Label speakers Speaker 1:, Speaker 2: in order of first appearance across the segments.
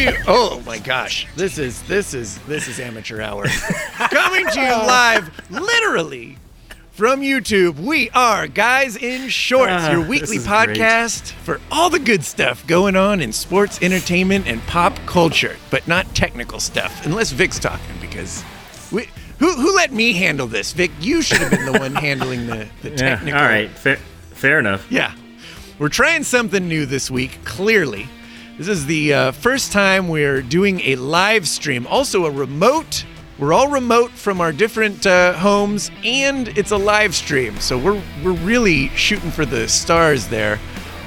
Speaker 1: You. Oh my gosh, this is this is this is amateur hour. Coming to you live, literally from YouTube. We are Guys in Shorts,
Speaker 2: Ah,
Speaker 1: your weekly
Speaker 2: is great.
Speaker 1: podcast for all the good stuff going on in sports, entertainment, and pop culture, but not technical stuff, unless Vic's talking because we. Who, who let me handle this? Vic, you should have been the one handling the, the
Speaker 2: Yeah.
Speaker 1: technical.
Speaker 2: All right. Fair, fair enough.
Speaker 1: Yeah. We're trying something new this week, clearly. This is the uh, first time we're doing a live stream, also a remote. We're all remote from our different uh, homes, and it's a live stream. So we're, we're really shooting for the stars there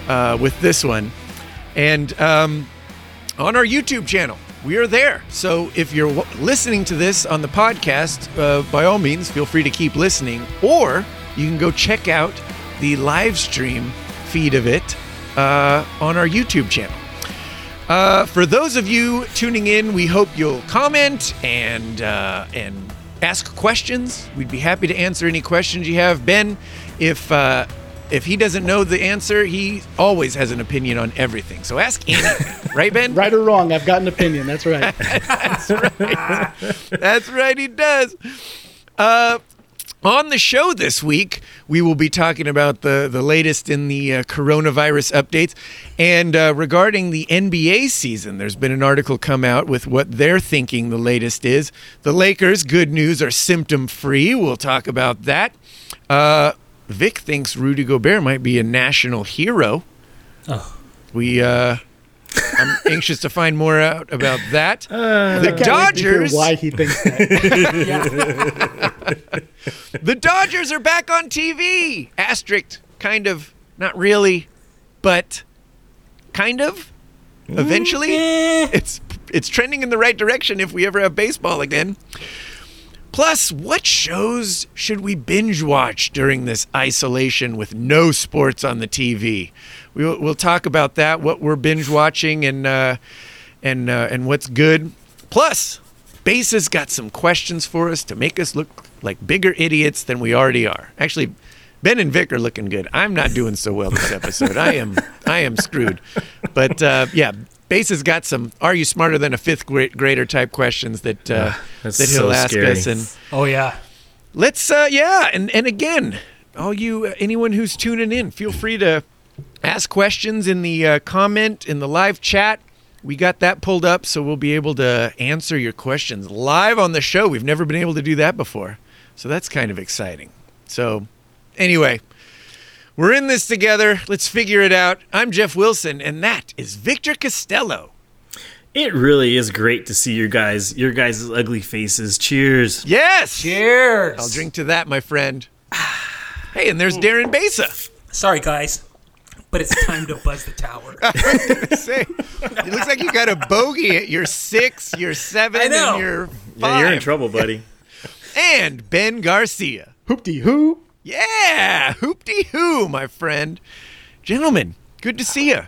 Speaker 1: uh, with this one. And um, on our YouTube channel. We are there. So if you're w- listening to this on the podcast, uh, by all means, feel free to keep listening. Or you can go check out the live stream feed of it uh, on our YouTube channel. Uh, for those of you tuning in, we hope you'll comment and uh, and ask questions. We'd be happy to answer any questions you have. Ben, if uh, if he doesn't know the answer, he always has an opinion on everything. So ask anything, right, Ben?
Speaker 3: Right or wrong, I've got an opinion. That's right.
Speaker 1: That's right, That's right. he does. Uh, on the show this week, we will be talking about the, the latest in the uh, coronavirus updates. And uh, regarding the NBA season, there's been an article come out with what they're thinking the latest is. The Lakers, good news, are symptom free. We'll talk about that. Uh, Vic thinks Rudy Gobert might be a national hero. We, uh, I'm anxious to find more out about that. the
Speaker 3: Can't wait to hear
Speaker 1: Dodgers.
Speaker 3: Why he thinks that?
Speaker 1: The Dodgers are back on TV. Asterisk, kind of, not really, but kind of. Eventually, it's it's trending in the right direction if we ever have baseball again. Plus, what shows should we binge watch during this isolation with no sports on the TV? We'll, we'll talk about that, what we're binge watching, and uh, and uh, and what's good. Plus, Base's got some questions for us to make us look like bigger idiots than we already are. Actually, Ben and Vic are looking good. I'm not doing so well this episode. I am I am screwed. But uh, yeah, Base has got some "Are you smarter than a fifth grader?" type questions that uh,
Speaker 2: that's
Speaker 1: that he'll
Speaker 2: so
Speaker 1: ask
Speaker 2: scary.
Speaker 1: us, and
Speaker 4: Oh yeah.
Speaker 1: let's uh, yeah, and and again, all you uh, anyone who's tuning in, feel free to ask questions in the uh, comment in the live chat. We got that pulled up, so we'll be able to answer your questions live on the show. We've never been able to do that before, so that's kind of exciting. So, anyway, we're in this together. Let's figure it out. I'm Jeff Wilson, and that is Victor Costello.
Speaker 2: It really is great to see your guys, your guys' ugly faces. Cheers.
Speaker 1: Yes.
Speaker 4: Cheers.
Speaker 1: I'll drink to that, my friend. Hey, and there's Darren Besa.
Speaker 4: Sorry guys, but it's time to buzz the tower.
Speaker 1: say, it looks like you got a bogey at your six, your seven,
Speaker 4: I know.
Speaker 1: and your five.
Speaker 2: Yeah, you're in trouble, buddy.
Speaker 1: And Ben Garcia.
Speaker 3: Hoopty hoo.
Speaker 1: Yeah, hoopty hoo, my friend. Gentlemen, good to see you.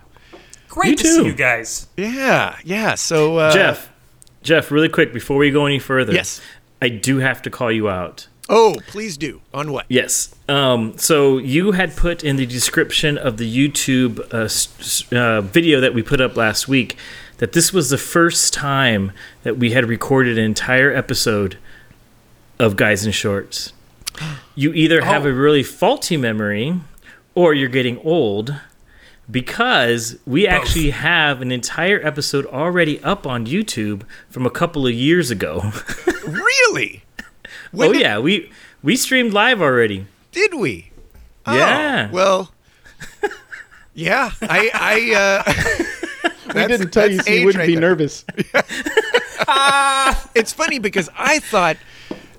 Speaker 4: Great
Speaker 2: You
Speaker 4: to
Speaker 2: too.
Speaker 4: see you guys.
Speaker 1: Yeah, yeah. So, uh,
Speaker 2: Jeff, Jeff, really quick before we go any further.
Speaker 1: Yes.
Speaker 2: I do have to call you out.
Speaker 1: Oh, please do. On what?
Speaker 2: Yes. Um, so you had put in the description of the YouTube uh, s- s- uh, video that we put up last week that this was the first time that we had recorded an entire episode of Guys in Shorts. You either have
Speaker 4: Oh.
Speaker 2: a really faulty memory or you're getting old because we actually have an entire episode already up on YouTube from a couple of years ago.
Speaker 1: Really? When
Speaker 2: oh
Speaker 1: did,
Speaker 2: yeah, we we streamed live already.
Speaker 1: Did we? Oh,
Speaker 2: Yeah.
Speaker 1: Well, yeah. I. I. Uh,
Speaker 3: We didn't tell you
Speaker 1: that's
Speaker 3: so you wouldn't
Speaker 1: right
Speaker 3: be
Speaker 1: there.
Speaker 3: nervous.
Speaker 1: it's funny because I thought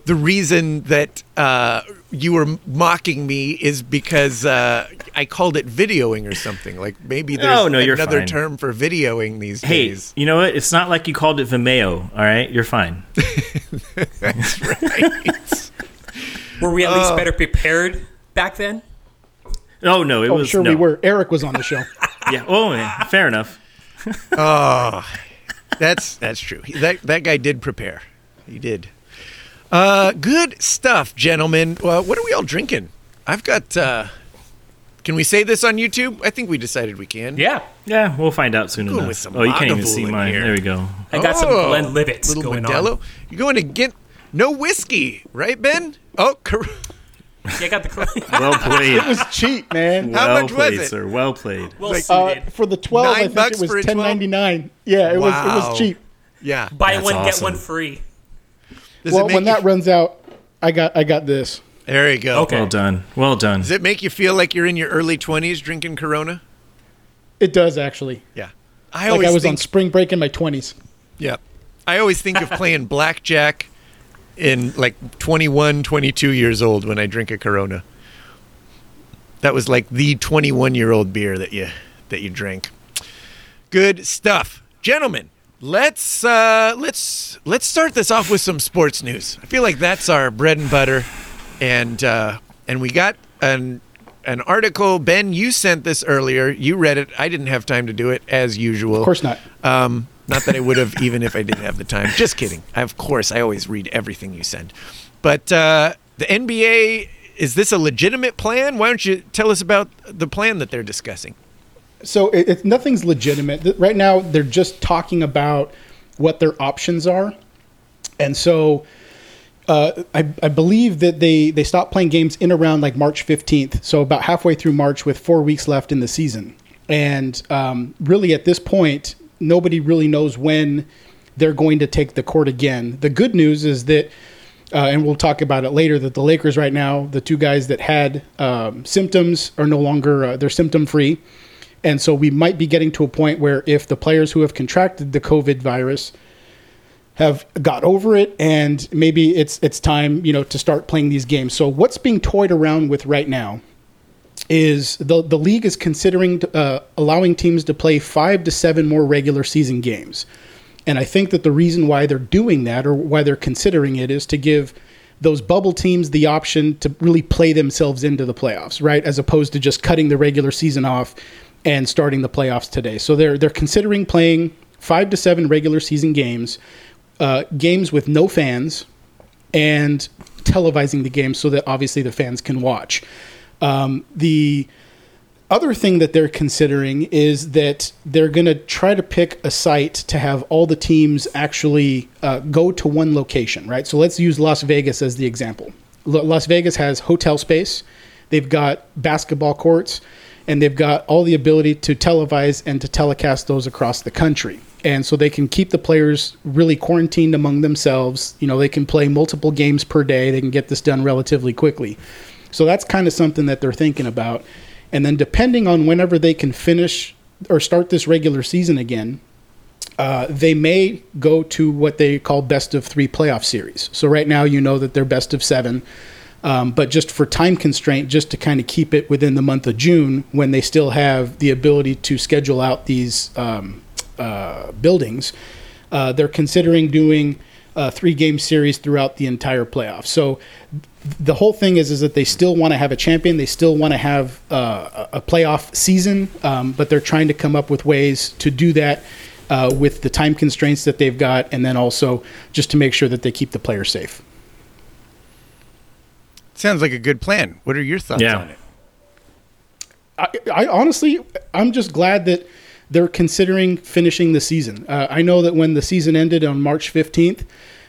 Speaker 1: the reason that uh, you were mocking me is because uh, I called it videoing or something. Like maybe there's
Speaker 2: Oh, no,
Speaker 1: another
Speaker 2: fine.
Speaker 1: term for videoing these
Speaker 2: Hey,
Speaker 1: days.
Speaker 2: you know what? It's not like you called it Vimeo. All right, you're fine.
Speaker 1: That's right?
Speaker 4: Were we at least better prepared back then?
Speaker 2: Oh no, it
Speaker 3: Oh,
Speaker 2: was
Speaker 3: sure
Speaker 2: no.
Speaker 3: we were. Eric was on the show.
Speaker 2: Yeah. Oh, yeah, fair enough.
Speaker 1: oh, that's that's true. That that guy did prepare. He did. Uh, good stuff, gentlemen. Well, what are we all drinking? I've got uh, Can we say this on YouTube? I think we decided we can.
Speaker 4: Yeah.
Speaker 2: Yeah, we'll find out soon
Speaker 1: Going
Speaker 2: enough.
Speaker 1: with some
Speaker 2: oh, you can't even see mine.
Speaker 1: here.
Speaker 2: There we go.
Speaker 4: I got some
Speaker 1: Oh,
Speaker 4: Glenlivets
Speaker 1: little
Speaker 4: going
Speaker 1: Modelo.
Speaker 4: on.
Speaker 1: You're going to get no whiskey, right, Ben? Oh, cor-
Speaker 4: Yeah, I got the
Speaker 2: Well played.
Speaker 3: It was cheap, man.
Speaker 1: How
Speaker 2: well
Speaker 1: much was
Speaker 2: played,
Speaker 1: it?
Speaker 2: sir. Well played.
Speaker 4: well
Speaker 1: Like-
Speaker 3: Uh, for the twelve, I think it was
Speaker 1: for a 12?
Speaker 3: ten ninety nine. Yeah, it was it was cheap.
Speaker 1: yeah.
Speaker 4: Buy
Speaker 2: That's
Speaker 4: one, get one free.
Speaker 1: Does
Speaker 3: well,
Speaker 1: it make
Speaker 3: when
Speaker 1: you-
Speaker 3: that runs out, I got I got this.
Speaker 1: there you go.
Speaker 4: Okay.
Speaker 2: Well done. Well done.
Speaker 1: Does it make you feel like you're in your early 20s drinking Corona?
Speaker 3: It does actually.
Speaker 1: Yeah. I
Speaker 3: Like
Speaker 1: always
Speaker 3: I was
Speaker 1: think,
Speaker 3: on spring break in my twenties.
Speaker 1: Yeah. I always think of playing blackjack in like 21, 22 years old when I drink a Corona. That was like the 21 year old beer that you that you drank. Good stuff, gentlemen. Let's uh, let's let's start this off with some sports news. I feel like that's our bread and butter, and uh, and we got an an article. Ben, you sent this earlier. You read it. I didn't have time to do it as usual.
Speaker 3: Of course not.
Speaker 1: Um, not that I would have, even if I didn't have the time. Just kidding. Of course, I always read everything you send. But uh, the NBA, is this a legitimate plan? Why don't you tell us about the plan that they're discussing?
Speaker 3: So it, it's nothing's legitimate right now. They're just talking about what their options are, and so uh, I, I believe that they they stopped playing games in around like March fifteenth. So about halfway through March, with four weeks left in the season, and um, really at this point, nobody really knows when they're going to take the court again. The good news is that. Uh, and we'll talk about it later. That the Lakers right now, the two guys that had um, symptoms are no longer uh, they're symptom free, and so we might be getting to a point where if the players who have contracted the COVID virus have got over it and maybe it's it's time, you know, to start playing these games. So what's being toyed around with right now is the the league is considering uh, allowing teams to play 5 to 7 more regular season games. And I think that the reason why they're doing that or why they're considering it is to give those bubble teams the option to really play themselves into the playoffs, right? As opposed to just cutting the regular season off and starting the playoffs today. So they're they're considering playing five to seven regular season games, uh, games with no fans, and televising the game so that obviously the fans can watch. Um, the other thing that they're considering is that they're going to try to pick a site to have all the teams actually uh, go to one location, right? So let's use Las Vegas as the example. L- Las Vegas has hotel space, they've got basketball courts, and they've got all the ability to televise and to telecast those across the country. And so they can keep the players really quarantined among themselves. You know, they can play multiple games per day. They can get this done relatively quickly. So that's kind of something that they're thinking about. And then depending on whenever they can finish or start this regular season again, uh, they may go to what they call best of three playoff series. So right now, you know that they're best of seven. Um, but just for time constraint, just to kind of keep it within the month of June, when they still have the ability to schedule out these um, uh, buildings, uh, they're considering doing a three-game series throughout the entire playoff. So the whole thing is is that they still want to have a champion. They still want to have uh, a playoff season, um, but they're trying to come up with ways to do that uh, with the time constraints that they've got, and then also just to make sure that they keep the players safe.
Speaker 1: Sounds like a good plan. What are your thoughts
Speaker 2: Yeah.
Speaker 1: on it?
Speaker 3: I, I honestly, I'm just glad that they're considering finishing the season. Uh, I know that when the season ended on March 15th,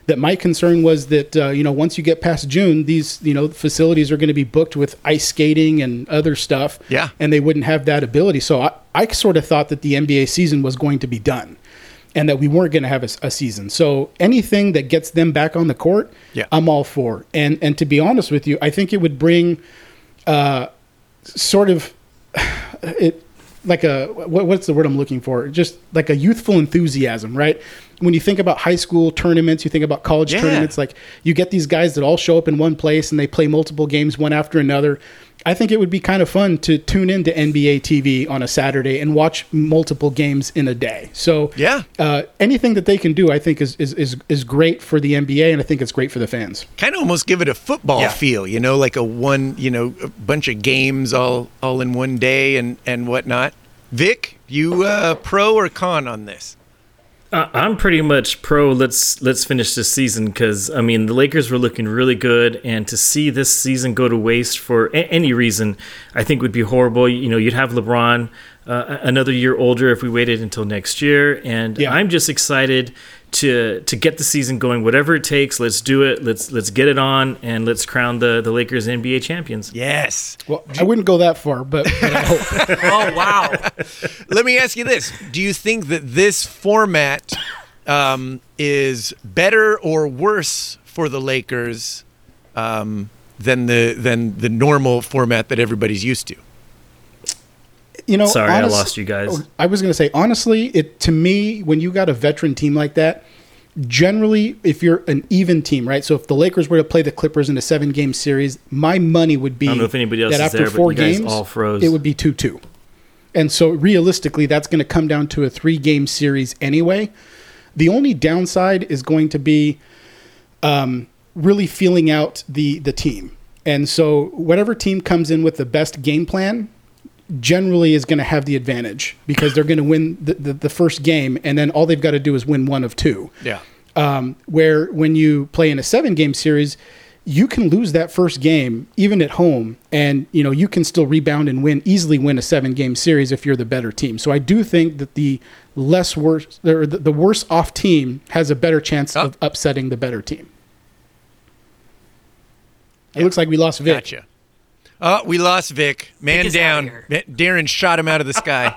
Speaker 3: that my concern was that uh, you know once you get past June, these you know facilities are going to be booked with ice skating and other stuff.
Speaker 1: Yeah.
Speaker 3: and they wouldn't have that ability. So I, I sort of thought that the NBA season was going to be done. And that we weren't going to have a, a season. So anything that gets them back on the court,
Speaker 1: Yeah.
Speaker 3: I'm all for. And and to be honest with you, I think it would bring uh, sort of it like a what, what's the word I'm looking for? Just like a youthful enthusiasm, right? When you think about high school tournaments, you think about college
Speaker 1: Yeah.
Speaker 3: tournaments, like you get these guys that all show up in one place and they play multiple games one after another. I think it would be kind of fun to tune into NBA TV on a Saturday and watch multiple games in a day. So
Speaker 1: Yeah.
Speaker 3: uh, anything that they can do, I think is, is is is great for the NBA, and I think it's great for the fans.
Speaker 1: Kind of almost give it a football
Speaker 4: Yeah.
Speaker 1: feel, you know, like a one, you know, a bunch of games all all in one day and and whatnot. Vic, you uh, pro or con on this?
Speaker 2: I'm pretty much pro. Let's let's finish this season because I mean the Lakers were looking really good, and to see this season go to waste for a- any reason, I think would be horrible. You know, you'd have LeBron uh, another year older if we waited until next year, and
Speaker 3: Yeah.
Speaker 2: I'm just excited to to get the season going. Whatever it takes, let's do it. Let's let's get it on, and let's crown the the Lakers NBA champions.
Speaker 1: Yes.
Speaker 3: Well, I wouldn't go that far, but, but I hope.
Speaker 4: Oh wow!
Speaker 1: Let me ask you this: Do you think that this format um, is better or worse for the Lakers um, than the than the normal format that everybody's used to?
Speaker 3: You know,
Speaker 2: Sorry, I lost you guys.
Speaker 3: I was going to say honestly, it to me when you got a veteran team like that, generally if you're an even team, right? So if the Lakers were to play the Clippers in a seven game series, my money would be
Speaker 2: I don't know if anybody else
Speaker 3: that after
Speaker 2: there,
Speaker 3: four games
Speaker 2: all froze.
Speaker 3: it would be two two. And so realistically, that's going to come down to a three game series anyway. The only downside is going to be um, really feeling out the the team. And so whatever team comes in with the best game plan generally is going to have the advantage because they're going to win the, the, the first game and then all they've got to do is win one of two.
Speaker 1: Yeah.
Speaker 3: Um, where when you play in a seven game series, you can lose that first game even at home and you know you can still rebound and win easily win a seven game series if you're the better team. So I do think that the less worse or the, the worse off team has a better chance
Speaker 1: Oh.
Speaker 3: of upsetting the better team. It looks like we lost Vic.
Speaker 1: Gotcha. Oh, we lost Vic. Man
Speaker 4: is
Speaker 1: down. Darren shot him out of the sky.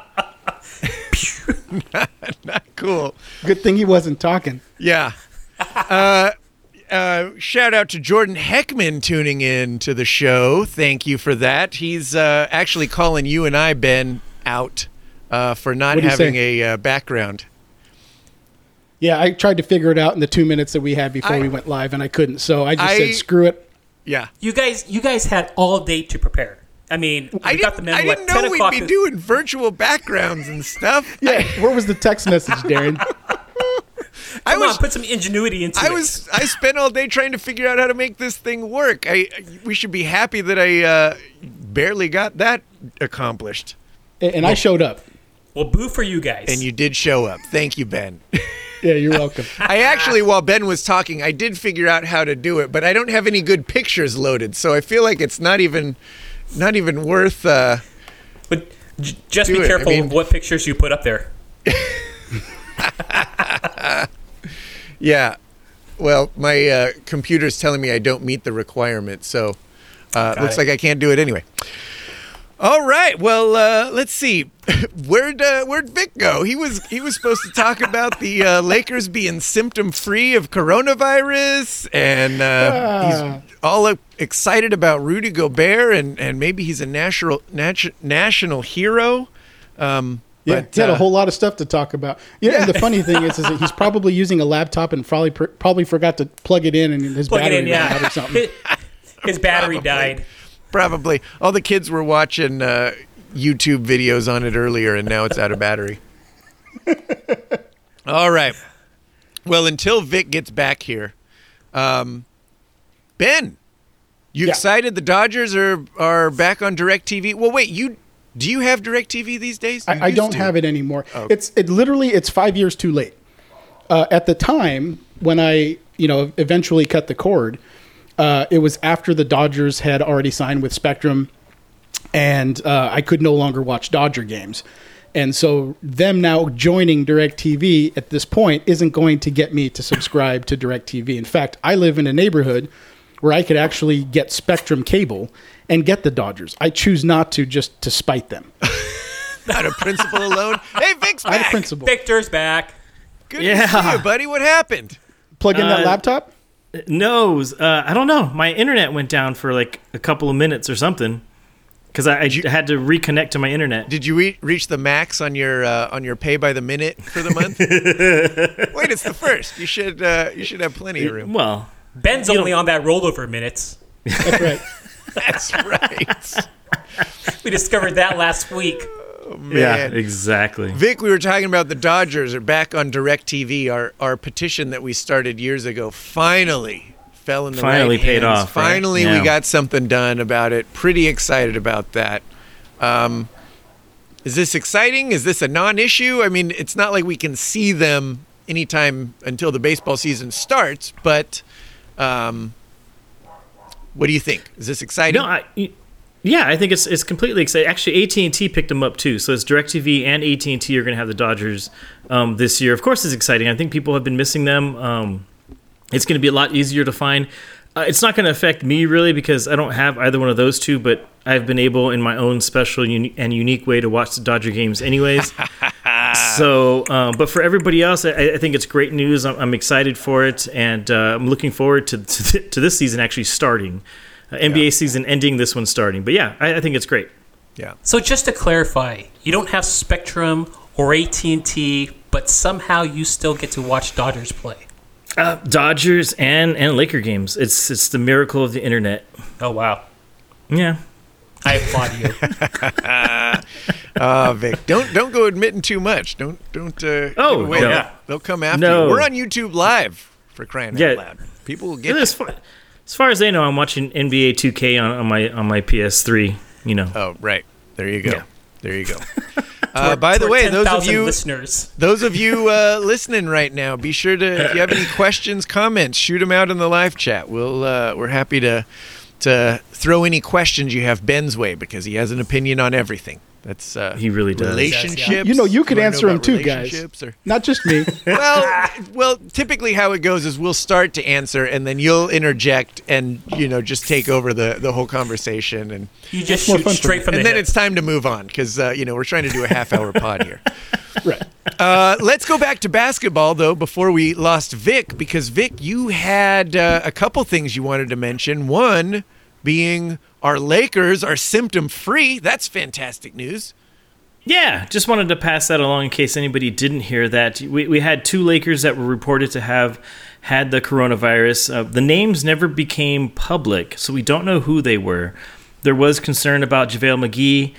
Speaker 1: not, not cool.
Speaker 3: Good thing he wasn't talking.
Speaker 1: Yeah. Uh, uh, shout out to Jordan Heckman tuning in to the show. Thank you for that. He's uh, actually calling you and I, Ben, out uh, for not having
Speaker 3: say?
Speaker 1: a uh, background.
Speaker 3: Yeah, I tried to figure it out in the two minutes that we had before
Speaker 1: I-
Speaker 3: we went live, and I couldn't. So I just
Speaker 1: I-
Speaker 3: said, "Screw it."
Speaker 1: Yeah.
Speaker 4: You guys, you guys had all day to prepare. I mean,
Speaker 1: I
Speaker 4: got the
Speaker 1: didn't,
Speaker 4: memo
Speaker 1: I didn't know we'd be
Speaker 4: this-
Speaker 1: doing virtual backgrounds and stuff.
Speaker 3: Yeah, where was the text message, Darren?
Speaker 1: I
Speaker 4: Come
Speaker 1: was
Speaker 4: on, put some ingenuity into
Speaker 1: I
Speaker 4: it.
Speaker 1: was I spent all day trying to figure out how to make this thing work. I we should be happy that I uh, barely got that accomplished.
Speaker 3: And and I showed up.
Speaker 4: well, boo for you guys.
Speaker 1: And you did show up. Thank you, Ben.
Speaker 3: Yeah, you're welcome.
Speaker 1: I actually, while Ben was talking, I did figure out how to do it, but I don't have any good pictures loaded, so I feel like it's not even, not even worth. Uh,
Speaker 4: but j- just be
Speaker 1: it. I
Speaker 4: careful
Speaker 1: mean-
Speaker 4: of what pictures you put up there.
Speaker 1: yeah, well, my uh, computer's telling me I don't meet the requirement, so uh, looks
Speaker 4: it.
Speaker 1: like I can't do it anyway. All right, well, uh, let's see. Where'd uh, Where'd Vic go? He was he was supposed to talk about the uh, Lakers being symptom free of coronavirus, and uh,
Speaker 3: Ah.
Speaker 1: he's all uh, excited about Rudy Gobert, and, and maybe he's a national natu- national hero. Um,
Speaker 3: Yeah,
Speaker 1: but,
Speaker 3: he had
Speaker 1: uh,
Speaker 3: a whole lot of stuff to talk about. Yeah, and the funny thing is, is that he's probably using a laptop and probably probably forgot to plug it in, and his
Speaker 4: Plug it
Speaker 3: battery
Speaker 4: in,
Speaker 3: ran out or something.
Speaker 4: His battery
Speaker 1: Probably.
Speaker 4: died.
Speaker 1: Probably. All the kids were watching uh, YouTube videos on it earlier, and now it's out of battery. All right. Well, until Vic gets back here, um, Ben, you
Speaker 3: Yeah.
Speaker 1: excited? The Dodgers are are back on Directv. Well, wait, you do you have Directv these days? You
Speaker 3: I, I don't
Speaker 1: to.
Speaker 3: have it anymore.
Speaker 1: Oh.
Speaker 3: It's it literally it's five years too late. Uh, at the time when I you know eventually cut the cord, uh, it was after the Dodgers had already signed with Spectrum, and uh, I could no longer watch Dodger games. And so them now joining DirecTV at this point isn't going to get me to subscribe to DirecTV. In fact, I live in a neighborhood where I could actually get Spectrum cable and get the Dodgers. I choose not to just to spite them.
Speaker 1: out of principle alone. Hey, Vic's
Speaker 3: I have
Speaker 1: back.
Speaker 3: principle.
Speaker 4: Victor's back.
Speaker 1: Good
Speaker 2: Yeah.
Speaker 1: to see you, buddy. What happened?
Speaker 3: Plug in that
Speaker 2: Uh,
Speaker 3: laptop.
Speaker 2: No, uh, I don't know. My internet went down for like a couple of minutes or something because I, I had to reconnect to my internet.
Speaker 1: Did you re- reach the max on your uh, on your pay by the minute for the month? Wait, it's the first. You should uh, you should have plenty of room.
Speaker 2: Well,
Speaker 4: Ben's only on that rollover minutes.
Speaker 3: That's right.
Speaker 1: That's right.
Speaker 4: We discovered that last week.
Speaker 2: Yeah,
Speaker 1: Man.
Speaker 2: exactly.
Speaker 1: Vic, we were talking about the Dodgers are back on DirecTV. Our our petition that we started years ago finally fell in the
Speaker 2: Finally
Speaker 1: right
Speaker 2: paid
Speaker 1: hands.
Speaker 2: off, right?
Speaker 1: Finally,
Speaker 2: Yeah.
Speaker 1: we got something done about it. Pretty excited about that. Um, is this exciting? Is this a non-issue? I mean, it's not like we can see them anytime until the baseball season starts. But um, what do you think? Is this exciting?
Speaker 2: No, I, yeah, I think it's it's completely exciting. Actually, AT and T picked them up too, so it's Directv and AT and T are going to have the Dodgers um, this year. Of course, it's exciting. I think people have been missing them. Um, it's going to be a lot easier to find. Uh, it's not going to affect me really because I don't have either one of those two, but I've been able in my own special uni- and unique way to watch the Dodger games anyways. so, um, but for everybody else, I, I think it's great news. I'm, I'm excited for it, and uh, I'm looking forward to, to to this season actually starting, uh, NBA
Speaker 1: Yeah.
Speaker 2: season ending, this one starting. But yeah, I, I think it's great.
Speaker 1: yeah.
Speaker 4: So just to clarify, you don't have Spectrum or AT and T, but somehow you still get to watch Dodgers play.
Speaker 2: Uh, Dodgers and and Laker games. It's it's the miracle of the internet.
Speaker 4: Oh wow!
Speaker 2: Yeah.
Speaker 4: I applaud you.
Speaker 1: Ah, Vic, don't don't go admitting too much. Don't don't. Uh,
Speaker 2: Oh,
Speaker 1: give away.
Speaker 2: no.
Speaker 1: They'll, they'll come after
Speaker 2: No.
Speaker 1: you. We're on YouTube Live for crying
Speaker 2: Yeah.
Speaker 1: out loud. People will get.
Speaker 2: As far, as far as they know, I'm watching NBA 2K on, on my on my PS3. You know.
Speaker 1: Oh, right. There you go.
Speaker 2: Yeah.
Speaker 1: There you go. Uh, by the
Speaker 4: To our
Speaker 1: way, those of you
Speaker 4: listeners,
Speaker 1: those of you uh, listening right now, be sure to if you have any questions, comments, shoot them out in the live chat. We'll uh, we're happy to to throw any questions you have Ben's way because he has an opinion on everything. That's uh,
Speaker 2: He really does.
Speaker 1: relationships.
Speaker 3: You know, you could
Speaker 1: wanna know
Speaker 3: answer 'em
Speaker 1: about
Speaker 3: too, guys.
Speaker 1: Or,
Speaker 3: Not just me.
Speaker 1: well, well, typically how it goes is we'll start to answer and then you'll interject and you know just take over the the whole conversation and
Speaker 4: you just shoot
Speaker 3: fun for
Speaker 4: straight
Speaker 3: me.
Speaker 4: from
Speaker 1: and
Speaker 4: the
Speaker 1: then it's time to move on because uh, you know we're trying to do a half hour pod here.
Speaker 3: right.
Speaker 1: Uh, let's go back to basketball though before we lost Vic because Vic, you had uh, a couple things you wanted to mention. One being our Lakers are symptom free. That's fantastic news.
Speaker 2: Yeah, just wanted to pass that along in case anybody didn't hear that. We, we had two Lakers that were reported to have had the coronavirus. Uh, the names never became public, so we don't know who they were. There was concern about JaVale McGee,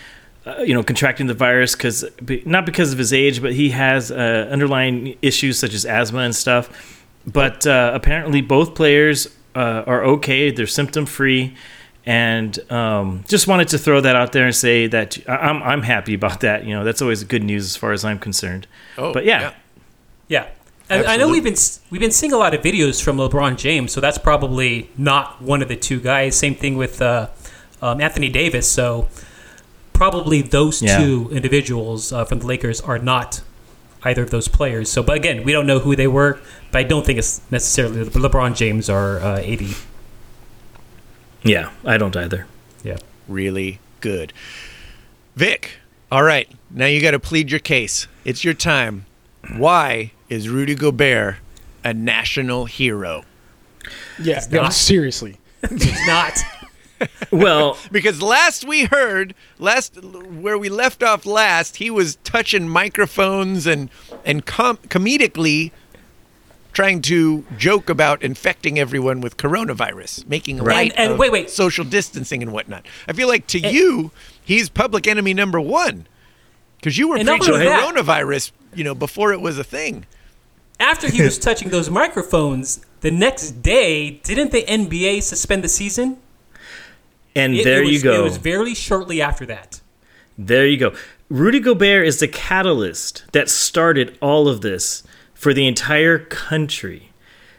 Speaker 2: uh, you know, contracting the virus because not because of his age, but he has uh, underlying issues such as asthma and stuff. But uh, apparently, both players uh, are okay. They're symptom free and um, just wanted to throw that out there and say that I- I'm I'm happy about that. You know, that's always good news as far as I'm concerned.
Speaker 1: Oh,
Speaker 2: but yeah,
Speaker 4: Yeah. And I know we've been we've been seeing a lot of videos from LeBron James, so that's probably not one of the two guys. Same thing with uh, um, Anthony Davis. So probably those
Speaker 2: Yeah.
Speaker 4: two individuals uh, from the Lakers are not either of those players. So, but again, we don't know who they were. But I don't think it's necessarily LeBron James or uh, AD.
Speaker 2: Yeah, I don't either.
Speaker 4: Yeah.
Speaker 1: really good. Vic, all right, now you got to plead your case. It's your time. Why is Rudy Gobert a national hero?
Speaker 3: Yeah. No,
Speaker 4: not.
Speaker 3: seriously.
Speaker 4: It's not.
Speaker 2: Well,
Speaker 1: Because last we heard, last where we left off last, he was touching microphones and and com- comedically trying to joke about infecting everyone with coronavirus, making light
Speaker 4: And- and
Speaker 1: of
Speaker 4: wait, wait.
Speaker 1: social distancing and whatnot. I feel like to eh. you, he's public enemy number one because you were preaching
Speaker 4: only that-
Speaker 1: coronavirus, you know, before it was a thing.
Speaker 4: After he was touching those microphones, the next day, didn't the NBA suspend the season?
Speaker 2: and
Speaker 4: It-
Speaker 2: there
Speaker 4: it was,
Speaker 2: you go.
Speaker 4: It was very shortly after that.
Speaker 2: There you go. Rudy Gobert is the catalyst that started all of this for the entire country.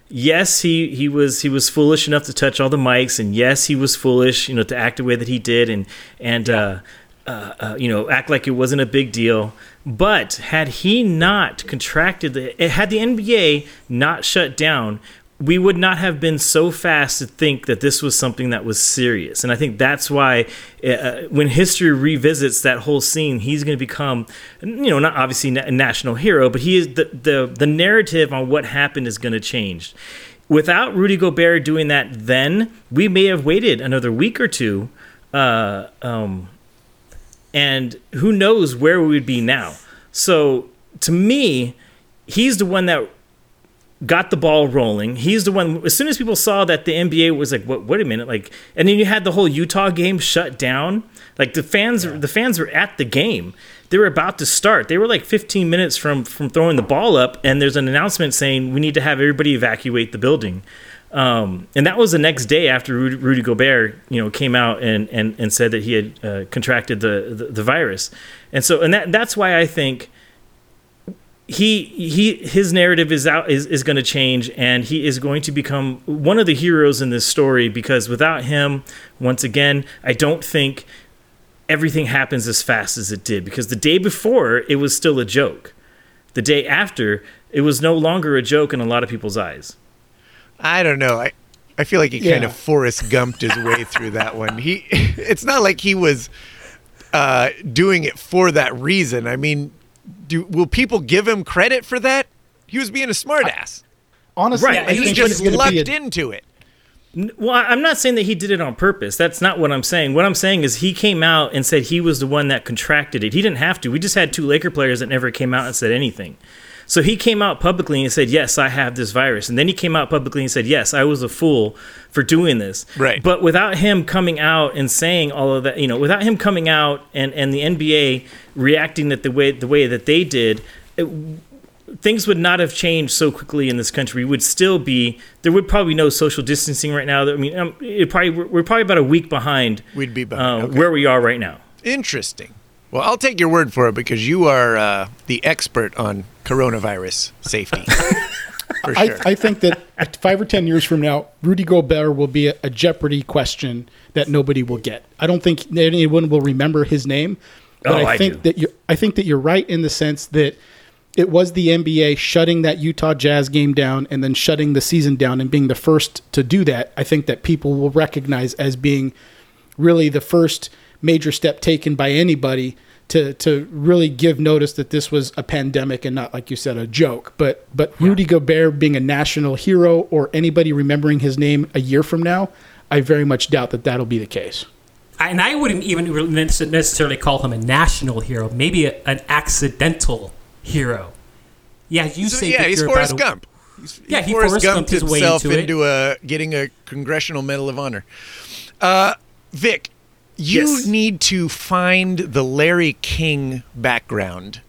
Speaker 2: Yes, he, he was he was foolish enough to touch all the mics, and yes, he was foolish, you know, to act the way that he did, and and uh, uh, uh, you know, act like it wasn't a big deal. But had he not contracted the, had the NBA not shut down, we would not have been so fast to think that this was something that was serious. And I think that's why uh, when history revisits that whole scene, he's going to become, you know, not obviously a national hero, but he is the, the, the narrative on what happened is going to change. Without Rudy Gobert doing that then, we may have waited another week or two. Uh, um, and who knows where we would be now. So to me, he's the one that got the ball rolling. He's the one. As soon as people saw that the NBA was like, "What? Wait a minute!" Like, and then you had the whole Utah game shut down. Like the fans, the fans were at the game. They were about to start. They were like 15 minutes from from throwing the ball up, and there's an announcement saying we need to have everybody evacuate the building. Um, and that was the next day after Rudy, Rudy Gobert, you know, came out and, and, and said that he had uh, contracted the, the the virus. And so, and that that's why I think he he his narrative is out is, is going to change and he is going to become one of the heroes in this story because without him once again i don't think everything happens as fast as it did because the day before it was still a joke the day after it was no longer a joke in a lot of people's eyes
Speaker 1: I don't know. I I feel like he kind of Forrest Gumped his way through that one. He it's not like he was uh, doing it for that reason. I mean, do will people give him credit for that? He was being a smartass.
Speaker 3: Honestly,
Speaker 2: Right,
Speaker 3: I
Speaker 1: he
Speaker 2: he's
Speaker 1: just
Speaker 3: it's
Speaker 1: lucked
Speaker 3: a-
Speaker 1: into it.
Speaker 2: Well, I'm not saying that he did it on purpose. That's not what I'm saying. What I'm saying is he came out and said he was the one that contracted it. He didn't have to. We just had two Laker players that never came out and said anything. So he came out publicly and said, "Yes, I have this virus." And then he came out publicly and said, "Yes, I was a fool for doing this."
Speaker 1: Right.
Speaker 2: But without him coming out and saying all of that, you know, without him coming out and and the NBA reacting that the way the way that they did, it, things would not have changed so quickly in this country. We would still be there. Would probably no social distancing right now. I mean, um, it probably we're, we're probably about a week behind.
Speaker 1: We'd be behind.
Speaker 2: uh,
Speaker 1: Okay.
Speaker 2: where we are right now.
Speaker 1: Interesting. Well, I'll take your word for it because you are uh, the expert on coronavirus safety. for
Speaker 3: I,
Speaker 1: sure.
Speaker 3: I think that five or ten years from now, Rudy Gobert will be a, a Jeopardy question that nobody will get. I don't think anyone will remember his name, but
Speaker 2: Oh,
Speaker 3: I
Speaker 2: I
Speaker 3: think
Speaker 2: do.
Speaker 3: that you I think that you're right in the sense that it was the NBA shutting that Utah Jazz game down and then shutting the season down and being the first to do that. I think that people will recognize as being really the first major step taken by anybody to to really give notice that this was a pandemic and not like you said a joke. But but Rudy Gobert being a national hero or anybody remembering his name a year from now, I very much doubt that that'll be the case.
Speaker 4: And I wouldn't even necessarily call him a national hero. Maybe a, an accidental hero. Yeah, you
Speaker 1: So,
Speaker 4: say
Speaker 1: yeah,
Speaker 4: that
Speaker 1: he's
Speaker 4: you're
Speaker 1: Forrest
Speaker 4: a-
Speaker 1: Gump. He's,
Speaker 4: Yeah, he
Speaker 1: Forrest
Speaker 4: Forrest
Speaker 1: Gumped
Speaker 4: Gumped his way
Speaker 1: himself
Speaker 4: into
Speaker 1: into a getting a congressional medal of honor. Uh, Vic, you
Speaker 2: Yes.
Speaker 1: need to find the Larry King background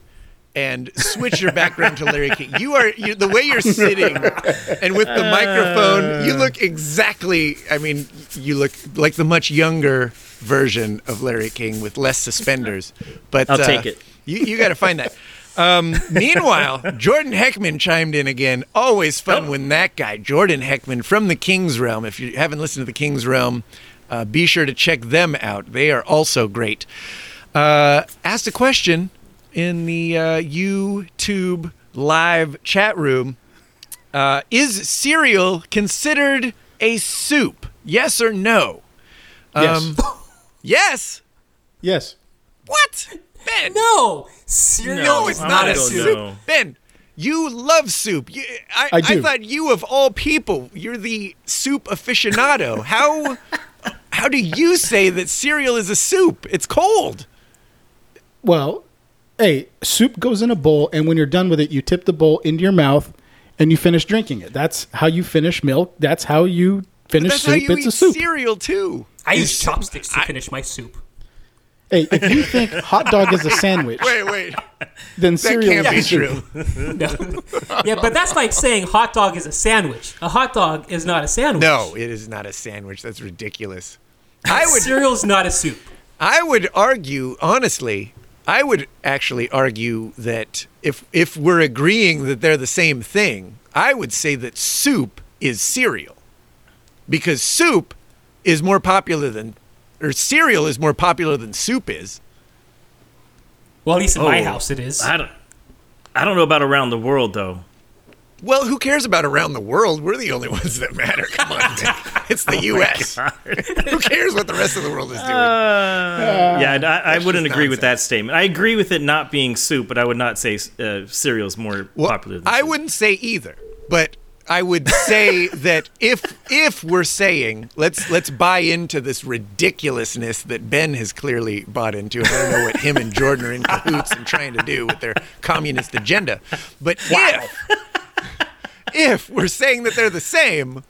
Speaker 1: and switch your background to Larry King. You are you, the way you're sitting and with the microphone. You look exactly. I mean, you look like the much younger version of Larry King with less suspenders. But
Speaker 2: I'll
Speaker 1: uh,
Speaker 2: take it.
Speaker 1: You you got to find that. Um, meanwhile, Jordan Heckman chimed in again. Always fun when that guy, Jordan Heckman from the King's Realm. If you haven't listened to the King's Realm, uh, be sure to check them out. They are also great. Uh, asked a question in the uh, YouTube live chat room. Uh, is cereal considered a soup? Yes or no?
Speaker 3: Yes.
Speaker 1: Um, yes.
Speaker 3: yes.
Speaker 1: What? Ben.
Speaker 4: No, cereal
Speaker 1: No,
Speaker 4: is
Speaker 1: it's not a soup.
Speaker 2: no.
Speaker 1: Ben, you love soup. You, I,
Speaker 3: I do.
Speaker 1: thought you, of all people, you're the soup aficionado. How how do you say that cereal is a soup? It's cold.
Speaker 3: Well, hey, soup goes in a bowl, and when you're done with it, you tip the bowl into your mouth and you finish drinking it. That's how you finish milk. That's how you finish
Speaker 1: That's
Speaker 3: soup.
Speaker 1: how you
Speaker 3: it's
Speaker 1: eat
Speaker 3: a soup.
Speaker 1: cereal too.
Speaker 4: I use chopsticks to finish my soup.
Speaker 3: Hey, if you think hot dog is a sandwich,
Speaker 1: Wait, wait.
Speaker 3: then
Speaker 1: That
Speaker 3: cereal
Speaker 1: can't be
Speaker 3: is a soup.
Speaker 1: true.
Speaker 4: No. yeah, but that's like saying hot dog is a sandwich. A hot dog is not a sandwich.
Speaker 1: No, it is not a sandwich. That's ridiculous. I would
Speaker 4: Cereal's not a soup.
Speaker 1: I would argue, honestly, I would actually argue that if if we're agreeing that they're the same thing, I would say that soup is cereal. Because soup is more popular than or cereal is more popular than soup is.
Speaker 4: Well, at least in my
Speaker 2: Oh,
Speaker 4: house it is.
Speaker 2: I don't. I don't know about around the world though.
Speaker 1: Well, who cares about around the world? We're the only ones that matter. Come on. man. it's the US. who cares what the rest of the world is doing?
Speaker 2: yeah, I, I wouldn't
Speaker 1: just
Speaker 2: agree with that statement. I agree with it not being soup, but I would not say uh, cereal is more
Speaker 1: Well,
Speaker 2: popular. Than
Speaker 1: I
Speaker 2: soup.
Speaker 1: wouldn't say either, but I would say that if if we're saying let's let's buy into this ridiculousness that Ben has clearly bought into, and I don't know what him and Jordan are in cahoots and trying to do with their communist agenda, but if if we're saying that they're the same,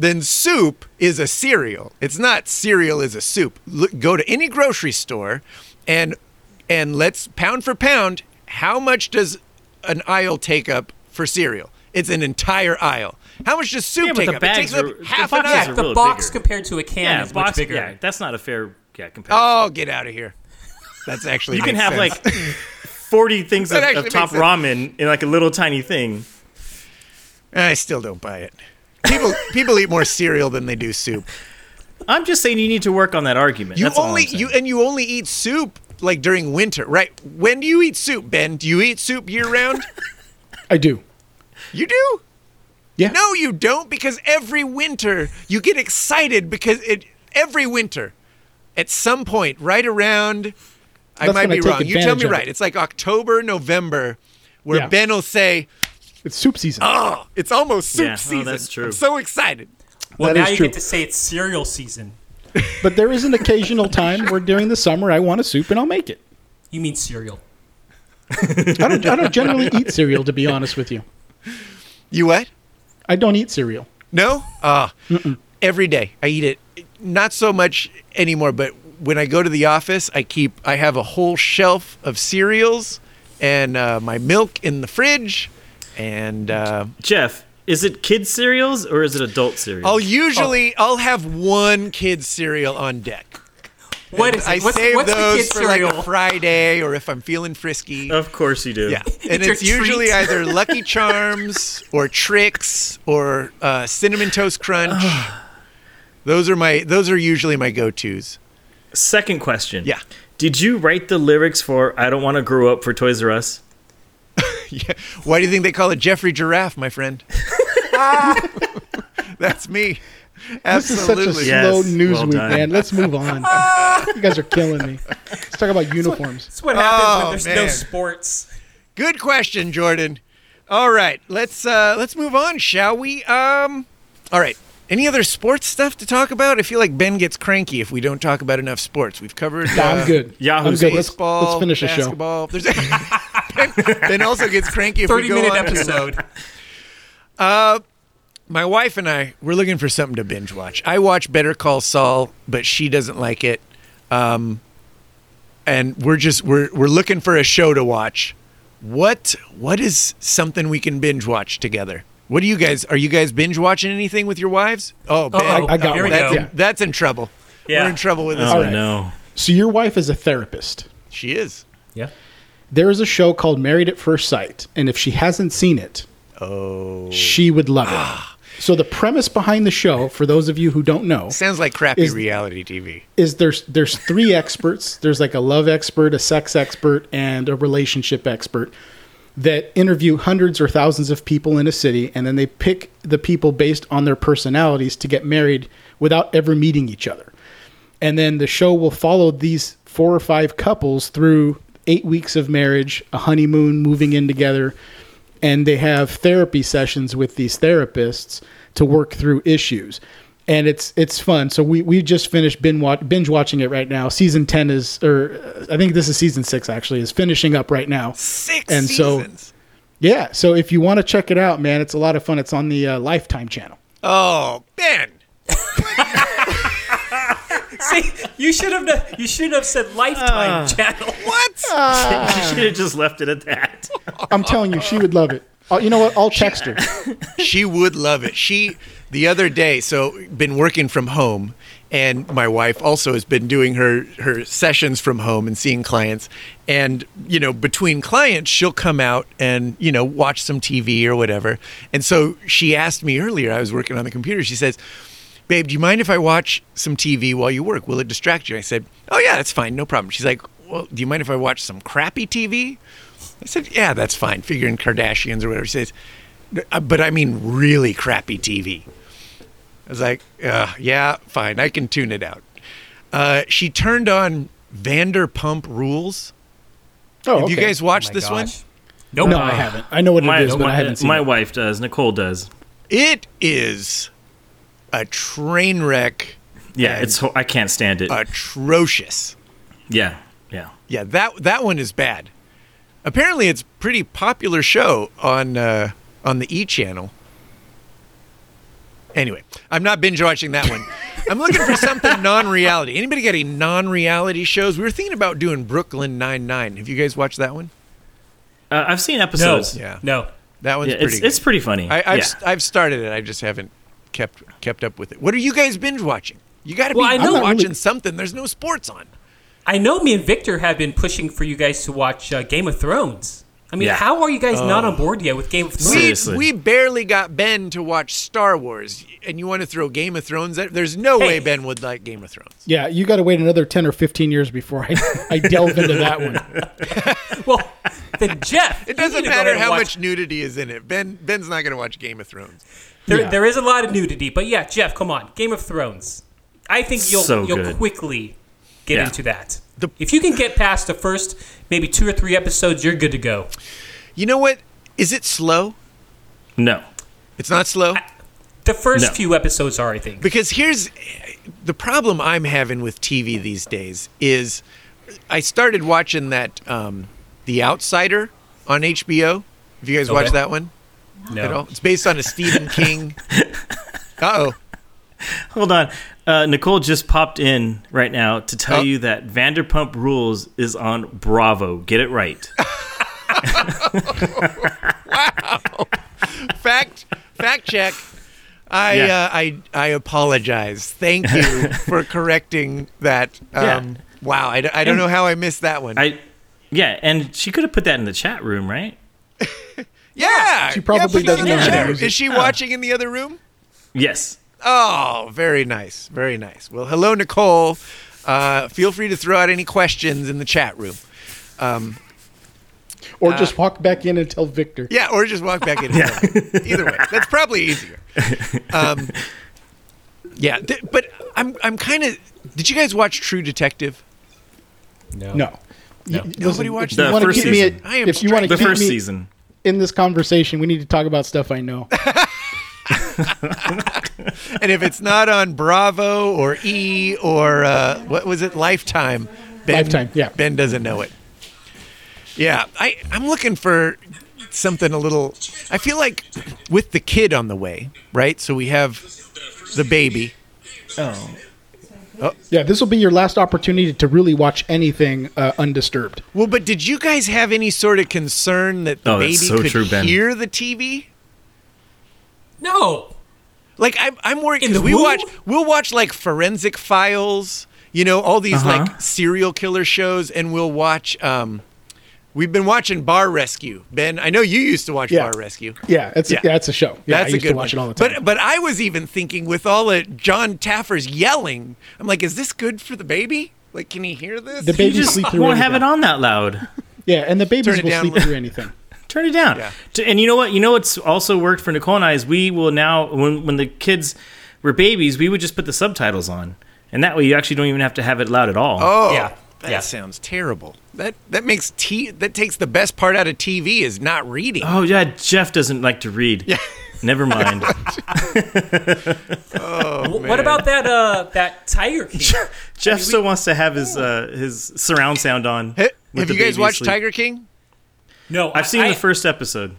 Speaker 1: then soup is a cereal. It's not cereal is a soup. Look, go to any grocery store and and let's pound for pound, how much does an aisle take up for cereal? It's an entire aisle. How much does soup
Speaker 2: Yeah, but
Speaker 1: take
Speaker 2: the
Speaker 1: up? It takes
Speaker 2: bags
Speaker 1: up
Speaker 2: are- the
Speaker 1: half an aisle.
Speaker 4: yeah, the box
Speaker 2: bigger.
Speaker 4: compared to a can
Speaker 2: yeah,
Speaker 4: is
Speaker 2: box,
Speaker 4: much bigger.
Speaker 2: Yeah, that's not a fair yeah comparison.
Speaker 1: Oh, get out of here. That's actually
Speaker 2: you can have
Speaker 1: sense.
Speaker 2: like forty things of,
Speaker 1: That
Speaker 2: of
Speaker 1: actually
Speaker 2: top ramen in like a little tiny thing.
Speaker 1: I still don't buy it. People people eat more cereal than they do soup.
Speaker 2: I'm just saying you need to work on that argument.
Speaker 1: You
Speaker 2: That's all I'm
Speaker 1: only you and you only eat soup like during winter, right? When do you eat soup, Ben? Do you eat soup year round?
Speaker 3: I do.
Speaker 1: you do?
Speaker 3: Yeah.
Speaker 1: No, you don't, because every winter you get excited because it every winter, at some point, right around I
Speaker 3: That's
Speaker 1: might
Speaker 3: when I
Speaker 1: be wrong. You tell me right.
Speaker 3: it.
Speaker 1: It's like October, November, where
Speaker 3: Yeah.
Speaker 1: Ben will say,
Speaker 3: It's soup season.
Speaker 1: Oh, it's almost soup
Speaker 2: Yeah, oh,
Speaker 1: season.
Speaker 2: that's true.
Speaker 1: I'm so excited.
Speaker 4: Well,
Speaker 3: That
Speaker 4: now you
Speaker 3: true.
Speaker 4: get to say it's cereal season.
Speaker 3: But there is an occasional time where during the summer I want a soup and I'll make it.
Speaker 4: You mean cereal?
Speaker 3: I don't, I don't generally eat cereal, to be honest with you.
Speaker 1: You what?
Speaker 3: I don't eat cereal.
Speaker 1: No? Ah, every day I eat it. Not so much anymore, but when I go to the office, I keep I have a whole shelf of cereals and uh, my milk in the fridge, and uh,
Speaker 2: Jeff, is it kids cereals or is it adult cereals?
Speaker 1: I'll usually I'll have one kid's cereal on deck.
Speaker 4: What is it?
Speaker 1: I
Speaker 4: what's
Speaker 1: save
Speaker 4: what's the
Speaker 1: those
Speaker 4: kid's
Speaker 1: for like a Friday or if I'm feeling frisky.
Speaker 2: of course you do.
Speaker 1: Yeah, and
Speaker 4: It's
Speaker 1: it's usually
Speaker 4: treat.
Speaker 1: either Lucky Charms or Trix or uh, Cinnamon Toast Crunch. those are my those are usually my go tos.
Speaker 2: Second question.
Speaker 1: Yeah.
Speaker 2: Did you write the lyrics for "I Don't Want to Grow Up" for Toys R Us?
Speaker 1: Yeah. Why do you think they call it Geoffrey Giraffe, my friend? That's me. Absolutely.
Speaker 3: This is such a
Speaker 1: Absolutely.
Speaker 3: Slow
Speaker 2: Yes,
Speaker 3: news
Speaker 2: well
Speaker 3: week,
Speaker 2: done.
Speaker 3: man. Let's move on. you guys are killing me. Let's talk about uniforms.
Speaker 4: That's what happens
Speaker 1: Oh,
Speaker 4: when there's no sports.
Speaker 1: Good question, Jordan. All right, let's uh, let's move on, shall we? Um, all right. Any other sports stuff to talk about? I feel like Ben gets cranky if we don't talk about enough sports. We've covered.
Speaker 3: Nah,
Speaker 1: uh,
Speaker 3: I'm good.
Speaker 2: Yahoo
Speaker 3: I'm good. Let's, let's finish the show.
Speaker 1: basketball. There's ben, ben also gets cranky if we
Speaker 4: Thirty
Speaker 1: go
Speaker 4: minute
Speaker 1: on too
Speaker 4: episode.
Speaker 1: my wife and I we're looking for something to binge watch. I watch Better Call Saul, but she doesn't like it. Um, and we're just we're we're looking for a show to watch. What what is something we can binge watch together? What do you guys are you guys binge watching anything with your wives? Oh, Ben,
Speaker 4: Uh-oh.
Speaker 3: I got
Speaker 4: Here we
Speaker 3: one.
Speaker 1: that's
Speaker 4: go.
Speaker 1: in, that's in trouble.
Speaker 4: Yeah.
Speaker 1: We're in trouble with this.
Speaker 2: Oh
Speaker 1: one.
Speaker 3: right.
Speaker 2: no.
Speaker 3: So your wife is a therapist.
Speaker 1: She is.
Speaker 4: Yeah.
Speaker 3: There is a show called Married at First Sight, and if she hasn't seen it,
Speaker 1: Oh,
Speaker 3: she would love it. Ah. So the premise behind the show, for those of you who don't know,
Speaker 1: sounds like crappy
Speaker 3: Is-
Speaker 1: reality TV.
Speaker 3: is there's there's three experts. There's like a love expert, a sex expert, and a relationship expert that interview hundreds or thousands of people in a city, and then they pick the people based on their personalities to get married without ever meeting each other. And then the show will follow these four or five couples through eight weeks of marriage, a honeymoon, moving in together, and they have therapy sessions with these therapists to work through issues. And it's it's fun. So we we just finished binge, watch, binge watching it right now. Season ten is, or I think this is season six actually, is finishing up right now.
Speaker 1: Six
Speaker 3: And so-
Speaker 1: seasons.
Speaker 3: Yeah. So if you want to check it out, man, it's a lot of fun. It's on the uh, Lifetime channel.
Speaker 1: oh, Ben.
Speaker 4: See, you should have done- you should have said Lifetime channel.
Speaker 1: What?
Speaker 2: you should have just left it at that.
Speaker 3: I'm telling you, she would love it. Uh, you know what? I'll text her.
Speaker 1: she would love it. She the other day, so been working from home, and my wife also has been doing her her sessions from home and seeing clients. And you know, between clients, she'll come out and you know watch some TV or whatever. And so she asked me earlier. I was working on the computer. She says. Babe, do you mind if I watch some TV while you work? Will it distract you? I said, Oh, yeah, that's fine. No problem. She's like, Well, do you mind if I watch some crappy TV? I said, Yeah, that's fine. Figuring Kardashians or whatever. She says, "Uh, But I mean really crappy TV. I was like, uh, Yeah, fine. I can tune it out. Uh, she turned on Vanderpump Rules.
Speaker 3: Oh,
Speaker 1: Have you guys watched
Speaker 4: Oh my
Speaker 1: this one?
Speaker 4: Nope.
Speaker 3: No, I haven't. I know what
Speaker 2: My,
Speaker 3: it is, but
Speaker 2: my,
Speaker 3: I haven't seen
Speaker 2: my
Speaker 3: it.
Speaker 2: wife does. Nicole does.
Speaker 1: It is a train wreck,
Speaker 2: Yeah, it's. I can't stand it.
Speaker 1: atrocious.
Speaker 2: yeah, yeah.
Speaker 1: Yeah, that that one is bad. Apparently, it's pretty popular show on uh, on the E channel. Anyway, I'm not binge watching that one. I'm looking for something non-reality. Anybody got any non-reality shows? We were thinking about doing Brooklyn Nine Nine. Have you guys watched that one?
Speaker 2: Uh, I've seen
Speaker 4: No.
Speaker 2: episodes.
Speaker 1: Yeah.
Speaker 4: No.
Speaker 1: That one's
Speaker 2: Yeah,
Speaker 1: pretty.
Speaker 2: it's
Speaker 1: good.
Speaker 2: it's pretty funny.
Speaker 1: I, I've
Speaker 2: yeah.
Speaker 1: st- I've started it. I just haven't kept kept up with it. What are you guys binge watching? You got to
Speaker 4: Well, I
Speaker 1: be
Speaker 4: know-
Speaker 1: watching
Speaker 3: really-
Speaker 1: something. There's no sports on.
Speaker 4: I know me and Victor have been pushing for you guys to watch uh, Game of Thrones. I mean,
Speaker 2: Yeah.
Speaker 4: how are you guys not on board yet with Game of Thrones?
Speaker 1: We,
Speaker 2: Seriously.
Speaker 1: we barely got Ben to watch Star Wars, and you want to throw Game of Thrones? at- There's no
Speaker 4: Hey.
Speaker 1: way Ben would like Game of Thrones.
Speaker 3: Yeah, you got to wait another 10 or 15 years before I, I delve into that one.
Speaker 4: well, then Jeff,
Speaker 1: It doesn't
Speaker 4: need to go
Speaker 1: matter how
Speaker 4: watch-
Speaker 1: much nudity is in it. Ben Ben's not going to watch Game of Thrones.
Speaker 4: There,
Speaker 3: Yeah.
Speaker 4: there is a lot of nudity, but yeah, Jeff, come on, Game of Thrones. I think you'll
Speaker 2: So
Speaker 4: you'll
Speaker 2: good.
Speaker 4: quickly get
Speaker 2: Yeah.
Speaker 4: into that.
Speaker 1: The-
Speaker 4: if you can get past the first maybe two or three episodes, you're good to go.
Speaker 1: You know what? Is it slow?
Speaker 2: No.
Speaker 1: It's not slow.
Speaker 4: The first
Speaker 2: No.
Speaker 4: few episodes are, I think.
Speaker 1: Because here's the problem I'm having with TV these days is I started watching that um, The Outsider on HBO. Have you guys
Speaker 4: Okay.
Speaker 1: watched that one at all?
Speaker 4: No.
Speaker 1: It's based on a Stephen King. Uh oh.
Speaker 2: Hold on. Uh, Nicole just popped in right now to tell
Speaker 1: Oh.
Speaker 2: you that Vanderpump Rules is on Bravo. Get it right. Wow.
Speaker 1: Fact fact check. I
Speaker 2: Yeah.
Speaker 1: uh, I I apologize. Thank you for correcting that. Um,
Speaker 2: Yeah.
Speaker 1: Wow, I don't
Speaker 2: And-
Speaker 1: know how I missed that one.
Speaker 2: I, yeah, and she could have put that in the chat room, right?
Speaker 1: Yeah,
Speaker 3: She probably
Speaker 1: yeah,
Speaker 3: doesn't
Speaker 1: in
Speaker 2: know how to
Speaker 3: use it.
Speaker 1: Is she watching in the other room?
Speaker 2: Yes.
Speaker 1: Oh, very nice, very nice. Well, hello, Nicole. Uh, feel free to throw out any questions in the chat room.
Speaker 3: Or just walk back in and tell Victor.
Speaker 1: Yeah, or just walk back in. yeah. Either way, that's probably easier. Um, yeah, th- but I'm I'm kind of. Did you guys watch True Detective?
Speaker 4: No.
Speaker 3: No.
Speaker 4: No.
Speaker 3: You-
Speaker 1: Nobody watched
Speaker 3: if
Speaker 2: the first season.
Speaker 3: at-
Speaker 1: I am
Speaker 3: if you want to
Speaker 2: The first
Speaker 3: me
Speaker 2: season.
Speaker 3: In this conversation, we need to talk about stuff I know.
Speaker 1: And if it's not on Bravo or E or uh, what was it, Lifetime? Ben,
Speaker 3: Lifetime, yeah.
Speaker 1: Ben doesn't know it. Yeah, I I'm looking for something a little. I feel like with the kid on the way, right? So we have the baby.
Speaker 2: Oh.
Speaker 3: Yeah, this will be your last opportunity to really watch anything uh, undisturbed.
Speaker 1: Well, but did you guys have any sort of concern that the
Speaker 2: Oh,
Speaker 1: baby
Speaker 2: so
Speaker 1: could
Speaker 2: true, Ben.
Speaker 1: hear the TV?
Speaker 4: No.
Speaker 1: Like I'm, I'm worried because we
Speaker 4: womb?
Speaker 1: watch, we'll watch like forensic files, you know, all these
Speaker 2: Uh-huh.
Speaker 1: like serial killer shows, and we'll watch. Um, we've been watching Bar Rescue. Ben, I know you used to watch
Speaker 3: Yeah.
Speaker 1: Bar Rescue.
Speaker 3: Yeah, that's
Speaker 1: Yeah.
Speaker 3: yeah, it's a show. Yeah,
Speaker 1: That's
Speaker 3: I
Speaker 1: a
Speaker 3: used
Speaker 1: good
Speaker 3: to watch
Speaker 1: one.
Speaker 3: it all the time.
Speaker 1: But but I was even thinking with all of John Taffer's yelling, I'm like, is this good for the baby? Like, can he hear this?
Speaker 3: The
Speaker 2: You
Speaker 3: babies
Speaker 2: just
Speaker 3: sleep through
Speaker 2: won't
Speaker 3: anything.
Speaker 2: have it on that loud.
Speaker 3: Yeah, and the babies will
Speaker 1: down
Speaker 3: sleep
Speaker 1: little.
Speaker 3: through anything.
Speaker 2: Turn it down.
Speaker 1: Yeah.
Speaker 2: And you know what? You know what's also worked for Nicole and I is we will now when when the kids were babies, we would just put the subtitles on, and that way you actually don't even have to have it loud at all.
Speaker 1: Oh,
Speaker 4: Yeah.
Speaker 1: That
Speaker 4: Yeah.
Speaker 1: sounds terrible. That that makes t that takes the best part out of TV is not reading.
Speaker 2: Oh yeah, Jeff doesn't like to read.
Speaker 1: Yeah.
Speaker 2: Never mind.
Speaker 4: Wh- what about that uh that Tiger King?
Speaker 2: Jeff still wants to have his uh, his surround sound on.
Speaker 1: Hey,
Speaker 2: with
Speaker 1: have
Speaker 2: the
Speaker 1: you guys watched
Speaker 2: asleep.
Speaker 1: Tiger King?
Speaker 4: No,
Speaker 2: I've seen
Speaker 4: I,
Speaker 2: the first episode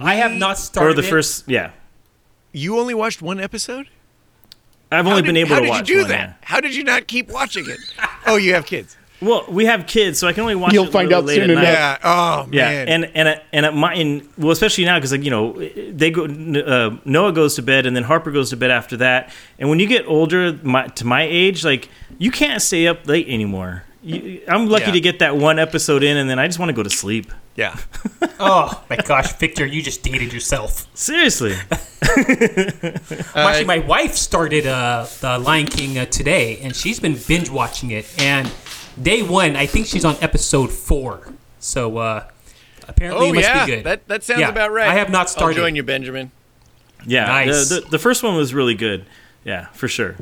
Speaker 4: I have not started
Speaker 2: or the
Speaker 4: it.
Speaker 2: first. Yeah,
Speaker 1: You only watched one episode?
Speaker 2: I've only
Speaker 1: did-
Speaker 2: been able to watch.
Speaker 1: how
Speaker 2: to
Speaker 1: did
Speaker 2: watch
Speaker 1: you do
Speaker 2: one.
Speaker 1: that? How did you not keep watching it? oh, you have kids.
Speaker 2: Yeah. Well, we have kids, so I can only watch.
Speaker 3: You'll
Speaker 2: it
Speaker 3: find out
Speaker 2: late
Speaker 3: soon enough.
Speaker 1: Yeah. Oh
Speaker 2: Yeah,
Speaker 1: man.
Speaker 2: and and at- and at my and well, especially now because like you know they go uh, Noah goes to bed and then Harper goes to bed after that. And when you get older, my, to my age, like you can't stay up late anymore. You, I'm lucky
Speaker 1: Yeah.
Speaker 2: to get that one episode in, and then I just want to go to sleep.
Speaker 1: yeah.
Speaker 4: Oh my gosh, Victor, you just dated yourself.
Speaker 2: Seriously,
Speaker 4: Well, Actually, my wife started uh, the Lion King uh, today, and she's been binge watching it. And day one, I think she's on episode four. So uh, apparently,
Speaker 1: Oh
Speaker 4: it must
Speaker 1: yeah.
Speaker 4: be good.
Speaker 1: That that sounds
Speaker 4: Yeah,
Speaker 1: about right.
Speaker 4: I have not started.
Speaker 1: I'll join you, Benjamin.
Speaker 2: yeah.
Speaker 4: Nice.
Speaker 2: The, the the first one was really good. Yeah, for sure.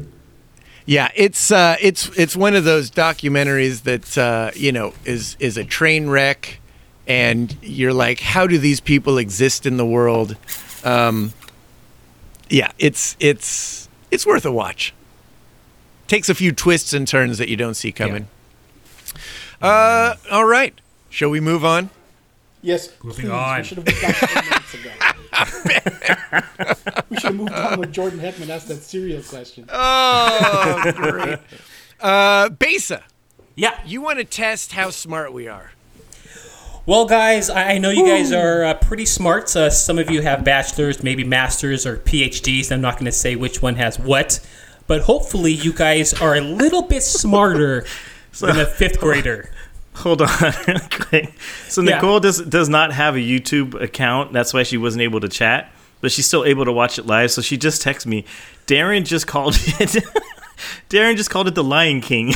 Speaker 1: Yeah, it's uh, it's it's one of those documentaries that uh, you know is is a train wreck, and you're like, how do these people exist in the world? Um, yeah, it's it's it's worth a watch. Takes a few twists and turns that you don't see coming. Uh, all right, shall we move on?
Speaker 3: Yes,
Speaker 4: Moving
Speaker 3: please.
Speaker 4: on.
Speaker 3: We should have moved on 10 minutes ago. we should have moved on when Jordan Hedman asked that serial question.
Speaker 1: Oh, great. Uh, Besa,
Speaker 4: yeah.
Speaker 1: you want to test how smart we are?
Speaker 4: Well, guys, I I know you guys are uh, pretty smart. Uh, some of you have bachelors, maybe masters or PhDs. I'm not going to say which one has what, but hopefully, you guys are a little bit smarter than a fifth grader.
Speaker 2: Hold on, really quick. So
Speaker 4: Yeah.
Speaker 2: Nicole does does not have a YouTube account. That's why she wasn't able to chat, but she's still able to watch it live. So she just texted me. Darren just called it. Darren just called it the Lion King.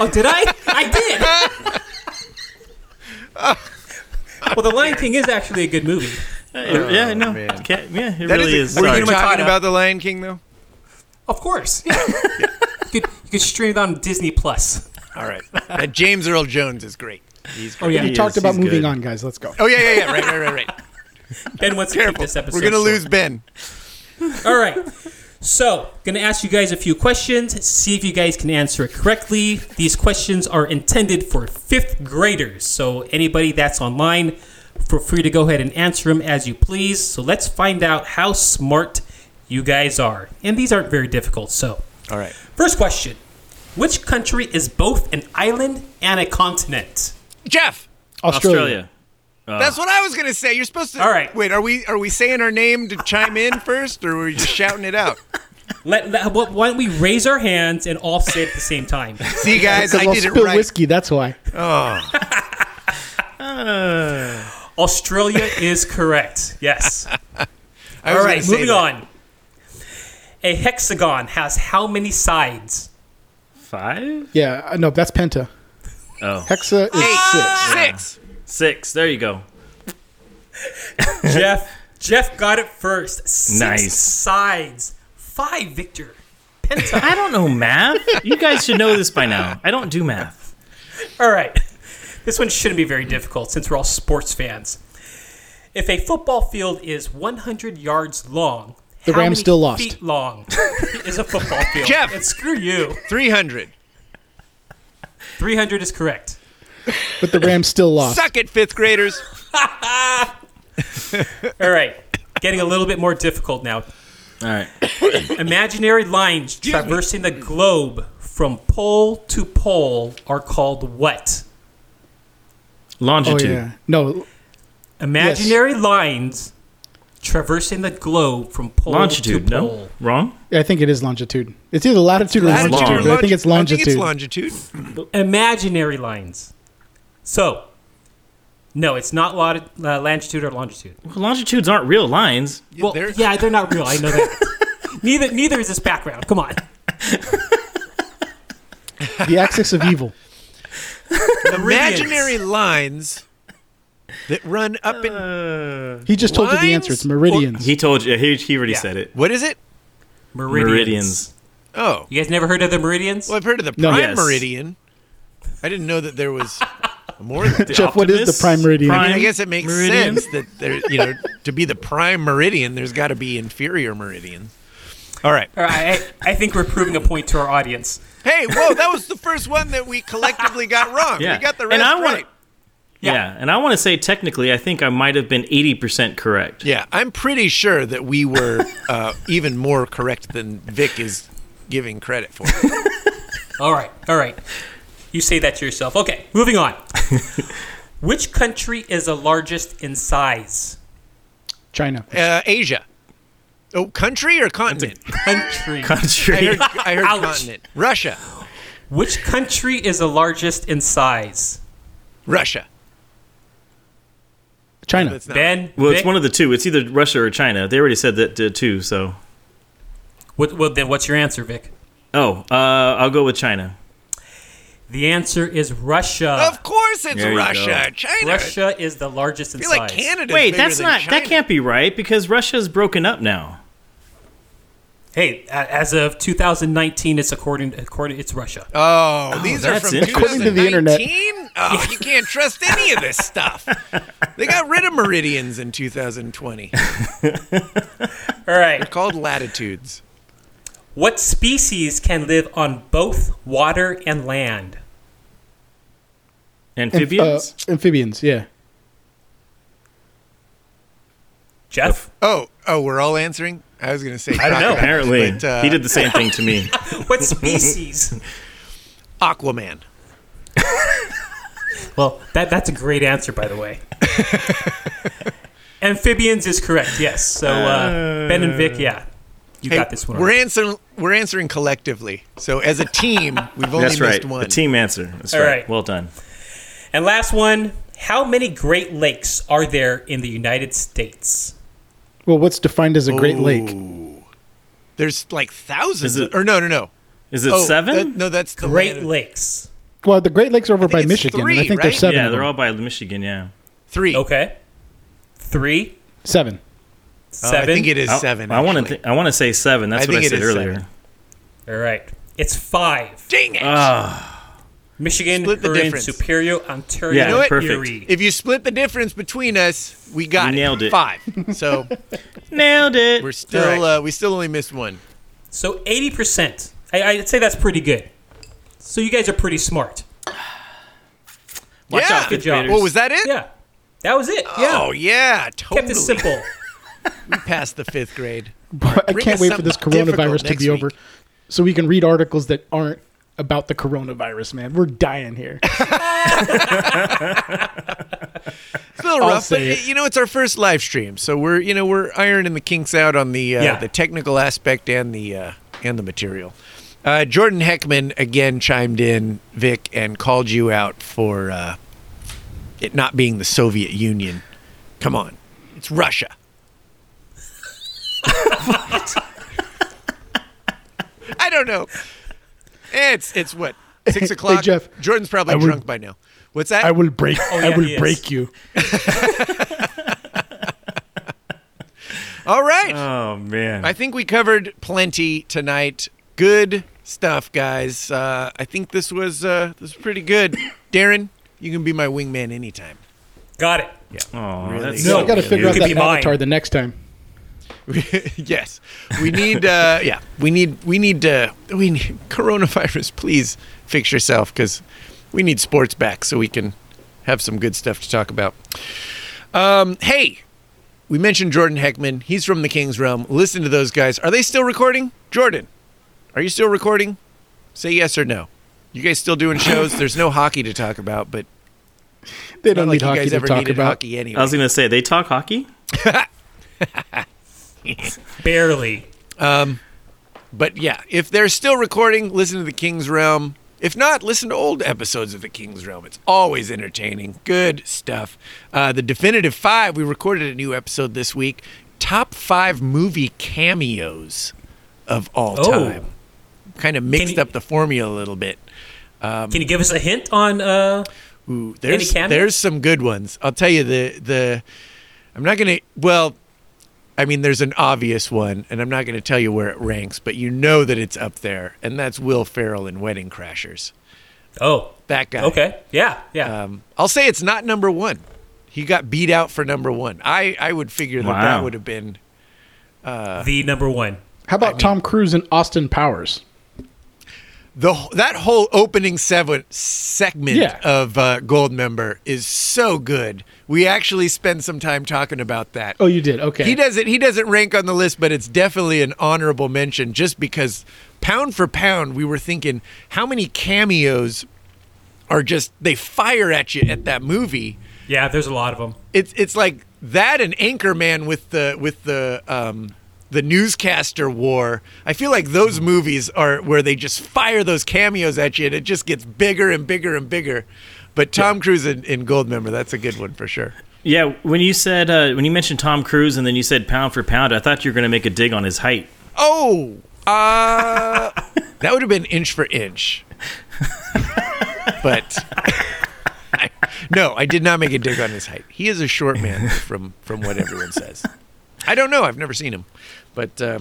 Speaker 4: Oh, did I? I did. well, The Lion King is actually a good movie.
Speaker 2: Uh, yeah, oh, no,
Speaker 1: man.
Speaker 2: Yeah, it
Speaker 1: That
Speaker 2: really
Speaker 1: is.
Speaker 2: is.
Speaker 1: a- were you talking about the Lion King though?
Speaker 4: Of course. Yeah. you, could, you stream it on Disney Plus.
Speaker 1: All right. That James Earl Jones is great. He's
Speaker 4: Oh yeah.
Speaker 3: You
Speaker 2: He
Speaker 3: talked
Speaker 2: is,
Speaker 3: about
Speaker 2: he's
Speaker 3: moving
Speaker 2: good.
Speaker 3: on, guys. Let's go.
Speaker 1: Oh yeah, yeah, yeah. Right, right, right, right.
Speaker 4: Ben wants to keep this episode.
Speaker 1: We're gonna
Speaker 4: short.
Speaker 1: lose Ben.
Speaker 4: All right. So, going to ask you guys a few questions, see if you guys can answer it correctly. These questions are intended for fifth graders. So, anybody that's online, feel free to go ahead and answer them as you please. So, let's find out how smart you guys are. And these aren't very difficult. So,
Speaker 1: All right.
Speaker 4: first question Which country is both an island and a continent?
Speaker 1: Jeff.
Speaker 3: Australia.
Speaker 2: Australia.
Speaker 1: That's ah. what I was gonna say. You're supposed to.
Speaker 4: All right.
Speaker 1: Wait, are we are we saying our name to chime in first, or are we just shouting it out?
Speaker 4: Let, let- why don't we raise our hands and all say it at the same time?
Speaker 1: See, guys, I
Speaker 3: I'll
Speaker 1: did it right.
Speaker 3: whiskey. That's why.
Speaker 1: Oh,
Speaker 4: Australia is correct. Yes.
Speaker 1: I was
Speaker 4: right, moving on. A hexagon has how many sides?
Speaker 2: Five?
Speaker 3: Yeah, uh, no, that's penta.
Speaker 2: Oh,
Speaker 3: Hexa is
Speaker 1: Eight,
Speaker 3: six.
Speaker 1: six.
Speaker 2: six. There you go.
Speaker 4: Jeff Jeff got it first. Six
Speaker 2: Nice.
Speaker 4: sides. Five, Victor. Penta.
Speaker 2: I don't know math. You guys should know this by now. I don't do math.
Speaker 4: All right. This one shouldn't be very difficult since we're all sports fans. If a football field is 100 yards long,
Speaker 3: The
Speaker 4: how
Speaker 3: Rams
Speaker 4: many
Speaker 3: still lost.
Speaker 4: feet long is a football field?
Speaker 1: Jeff.
Speaker 4: And screw you.
Speaker 1: Three hundred.
Speaker 4: 300 is correct.
Speaker 3: But the Rams still lost.
Speaker 1: Suck it, fifth graders.
Speaker 4: All right. Getting a little bit more difficult now.
Speaker 2: All right.
Speaker 4: Imaginary lines traversing the globe from pole to pole are called what? Longitude.
Speaker 3: Oh
Speaker 2: Longitude.
Speaker 3: yeah. No,
Speaker 4: Imaginary lines traversing the globe from pole
Speaker 2: Longitude.
Speaker 4: to
Speaker 2: No,
Speaker 4: pole.
Speaker 2: wrong.
Speaker 3: I think it is longitude. It's either latitude or
Speaker 1: Latitude
Speaker 3: longitude,
Speaker 1: or
Speaker 3: but I think it's
Speaker 1: longi-
Speaker 3: longitude.
Speaker 1: I think it's longitude.
Speaker 4: Imaginary lines. So, no, it's not lati- uh, latitude or longitude.
Speaker 2: Well, longitudes aren't real lines.
Speaker 4: Well,
Speaker 1: they're-
Speaker 4: yeah, they're not real. I know that. neither, neither is this background. Come on.
Speaker 3: the axis of evil.
Speaker 1: Imaginary lines that run up in.
Speaker 2: Uh,
Speaker 3: He just told you the answer. It's meridians.
Speaker 2: he told you. He, he already
Speaker 4: Yeah.
Speaker 2: said it.
Speaker 1: What is it?
Speaker 4: Meridians.
Speaker 2: Meridians.
Speaker 1: Oh,
Speaker 4: You guys never heard of the meridians?
Speaker 1: well, I've heard of the
Speaker 3: No.
Speaker 1: prime
Speaker 2: Yes.
Speaker 1: meridian. I didn't know that there was more than that.
Speaker 3: Jeff, what is the prime meridian?
Speaker 1: I mean, I guess it makes
Speaker 2: meridian?
Speaker 1: sense that there, you know, to be the prime meridian, there's got to be inferior meridians. All right.
Speaker 4: All right, I, I think we're proving a point to our audience.
Speaker 1: Hey, whoa, that was the first one that we collectively got wrong.
Speaker 2: Yeah.
Speaker 1: We got the
Speaker 2: And
Speaker 1: rest
Speaker 2: I wanna-
Speaker 1: right.
Speaker 2: Yeah.
Speaker 4: Yeah.
Speaker 2: and I want to say technically, I think I might have been eighty percent correct.
Speaker 1: Yeah, I'm pretty sure that we were uh, even more correct than Vic is giving credit for.
Speaker 4: All right, all right. You say that to yourself. Okay, moving on. Which country is the largest in size?
Speaker 3: China.
Speaker 1: Uh, Asia. Oh, country or continent?
Speaker 4: Country.
Speaker 1: I
Speaker 2: Country.
Speaker 1: heard, I heard continent. Russia.
Speaker 4: Which country is the largest in size?
Speaker 1: Russia.
Speaker 3: China.
Speaker 1: That's not
Speaker 4: Ben.
Speaker 2: well, it's
Speaker 4: Vic?
Speaker 2: one of the two. It's either Russia or China. They already said that uh, too. So,
Speaker 4: What, well, then what's your answer, Vic?
Speaker 2: oh, uh, I'll go with China.
Speaker 4: The answer is Russia.
Speaker 1: Of course, it's Russia.
Speaker 2: go.
Speaker 1: China.
Speaker 4: Russia is the largest in
Speaker 1: I feel
Speaker 4: size.
Speaker 1: like Canada.
Speaker 2: Wait, that's not. That can't be right because Russia's broken up now.
Speaker 4: Hey, as of 2019, it's according according it's Russia.
Speaker 1: Oh, these are
Speaker 2: that's
Speaker 1: from
Speaker 2: interesting.
Speaker 3: According to the internet.
Speaker 1: 2019? Oh, you can't trust any of this stuff. They got rid of meridians in 2020.
Speaker 4: All right.
Speaker 1: Called latitudes.
Speaker 4: What species can live on both water and land?
Speaker 3: Amph-
Speaker 2: Amphibians.
Speaker 3: uh, amphibians, yeah.
Speaker 4: Jeff,
Speaker 1: Oh, oh, we're all answering. I was going to say.
Speaker 4: I don't know.
Speaker 1: crocodiles,
Speaker 2: Apparently,
Speaker 1: but, uh,
Speaker 2: he did the same thing to me.
Speaker 4: what species?
Speaker 1: Aquaman.
Speaker 4: Well, that that's a great answer, by the way. Amphibians is correct. Yes. So uh, Ben and Vic, yeah, you
Speaker 1: Hey,
Speaker 4: got this one.
Speaker 1: We're
Speaker 4: right.
Speaker 1: answering we're answering collectively. So as a team, we've only
Speaker 2: That's
Speaker 1: missed
Speaker 2: right.
Speaker 1: one.
Speaker 2: The team answer. That's
Speaker 4: All
Speaker 2: right.
Speaker 4: right.
Speaker 2: Well done.
Speaker 4: And last one: How many Great Lakes are there in the United States?
Speaker 3: Well, what's defined as a Great Lake?
Speaker 1: There's like thousands.
Speaker 2: Is it-
Speaker 1: of, or no, no, no.
Speaker 2: Is it
Speaker 1: Oh,
Speaker 2: seven?
Speaker 1: that- no, that's the
Speaker 4: Great
Speaker 1: land-
Speaker 4: Lakes.
Speaker 3: Well, the Great Lakes are over by
Speaker 1: it's
Speaker 3: Michigan, and I
Speaker 1: three,
Speaker 3: think there's
Speaker 1: right?
Speaker 3: seven.
Speaker 2: yeah,
Speaker 3: of
Speaker 2: they're
Speaker 3: them.
Speaker 2: all by Michigan. Yeah.
Speaker 1: Three.
Speaker 4: Okay. Three.
Speaker 3: seven.
Speaker 1: Oh,
Speaker 4: Seven.
Speaker 1: I think it is
Speaker 2: I-
Speaker 1: seven.
Speaker 2: I, want
Speaker 1: actually.
Speaker 2: to. I want to say seven. That's
Speaker 1: I
Speaker 2: what I
Speaker 1: think it
Speaker 2: said
Speaker 1: is
Speaker 2: earlier.
Speaker 1: seven.
Speaker 4: All right. It's five.
Speaker 1: Dang it!
Speaker 2: Ah,
Speaker 4: Michigan,
Speaker 1: Split the
Speaker 4: Huron,
Speaker 1: difference.
Speaker 4: Superior, Ontario,
Speaker 2: Yeah,
Speaker 1: You know what?
Speaker 2: perfect.
Speaker 4: Erie.
Speaker 1: if you split the difference between us, we got
Speaker 2: We nailed it.
Speaker 1: Five. So
Speaker 2: nailed it.
Speaker 1: we're still
Speaker 4: All right.
Speaker 1: uh, we still only missed one.
Speaker 4: So eighty percent. I'd say that's pretty good. So you guys are pretty smart.
Speaker 2: Watch
Speaker 1: yeah.
Speaker 2: out,
Speaker 4: Good job.
Speaker 2: graders.
Speaker 1: What was that? It?
Speaker 4: Yeah. That was it. Yeah.
Speaker 1: Oh yeah, totally.
Speaker 4: Kept it simple.
Speaker 1: We passed the fifth grade.
Speaker 3: I
Speaker 1: Bring
Speaker 3: can't wait for this coronavirus to
Speaker 1: next
Speaker 3: be
Speaker 1: week.
Speaker 3: over, so we can read articles that aren't about the coronavirus. Man, we're dying here.
Speaker 1: It's a little
Speaker 3: I'll
Speaker 1: rough, but
Speaker 3: it.
Speaker 1: you know it's our first live stream, so we're you know we're ironing the kinks out on the uh,
Speaker 4: Yeah.
Speaker 1: the technical aspect and the uh, and the material. Uh, Jordan Heckman again chimed in, Vic, and called you out for uh, it not being the Soviet Union. Come on, it's Russia. I don't know. It's it's what six o'clock.
Speaker 3: Hey,
Speaker 1: o'clock.
Speaker 3: Jeff,
Speaker 1: Jordan's probably
Speaker 3: I would-
Speaker 1: drunk by now. What's that?
Speaker 3: I will break. I
Speaker 4: yeah,
Speaker 3: will break you.
Speaker 1: All right.
Speaker 2: Oh man.
Speaker 1: I think we covered plenty tonight. Good stuff, guys. Uh, I think this was uh, this was pretty good. Darren, you can be my wingman anytime.
Speaker 4: Got it. Yeah.
Speaker 2: Oh,
Speaker 1: Really?
Speaker 2: that's
Speaker 1: No,
Speaker 3: So
Speaker 2: so
Speaker 3: I got to figure out that
Speaker 4: be mine.
Speaker 3: avatar the next time.
Speaker 1: yes, we need. Uh, yeah, we need. We need. Uh, we need coronavirus. Please fix yourself because we need sports back so we can have some good stuff to talk about. Um, hey, we mentioned Jordan Heckman. He's from the King's Realm. Listen to those guys. Are they still recording? Jordan, are you still recording? Say yes or no. You guys still doing shows? There's no hockey to talk about, but
Speaker 3: They don't
Speaker 1: like
Speaker 3: need
Speaker 1: you
Speaker 3: hockey
Speaker 1: guys
Speaker 3: to
Speaker 1: ever
Speaker 3: talk about.
Speaker 1: hockey anyway.
Speaker 2: I was gonna say they talk hockey.
Speaker 4: Barely.
Speaker 1: But yeah, if they're still recording, listen to the King's Realm. If not, listen to old episodes of the King's Realm. It's always entertaining. Good stuff. Uh, the Definitive Five, we recorded a new episode this week. Top five movie cameos of all
Speaker 4: Oh.
Speaker 1: time. Kind of mixed
Speaker 4: you-
Speaker 1: up the formula a little bit.
Speaker 4: Can you give us a hint on? Uh,
Speaker 1: Ooh, there's
Speaker 4: cameos?
Speaker 1: there's some good ones. I'll tell you the the. I'm not gonna. Well, I mean, there's an obvious one, and I'm not gonna tell you where it ranks, but you know that it's up there, and that's Will Ferrell in Wedding Crashers.
Speaker 4: oh.
Speaker 1: That guy.
Speaker 4: Okay. Yeah. Yeah.
Speaker 1: Um, I'll say it's not number one. He got beat out for number one. I I would figure that that would have been.
Speaker 4: the number one.
Speaker 3: How about Tom Cruise and Austin Powers?
Speaker 1: The that whole opening seven segment
Speaker 3: Yeah.
Speaker 1: of uh, Goldmember is so good. We actually spend some time talking about that.
Speaker 3: Oh, you did. Okay.
Speaker 1: He doesn't he doesn't rank on the list, but it's definitely an honorable mention just because pound for pound we were thinking how many cameos are just they fire at you at that movie.
Speaker 4: Yeah. There's a lot of them.
Speaker 1: It's it's like that and Anchorman with the with the um the newscaster war. I feel like those movies are where they just fire those cameos at you and it just gets bigger and bigger and bigger. But Tom Cruise in, in Goldmember, that's a good one for sure.
Speaker 2: Yeah, when you said uh, when you mentioned Tom Cruise and then you said pound for pound, I thought you were gonna make a dig on his height.
Speaker 1: Oh, uh, that would have been inch for inch. but I, no, I did not make a dig on his height. He is a short man from from what everyone says. I don't know. I've never seen him, but uh,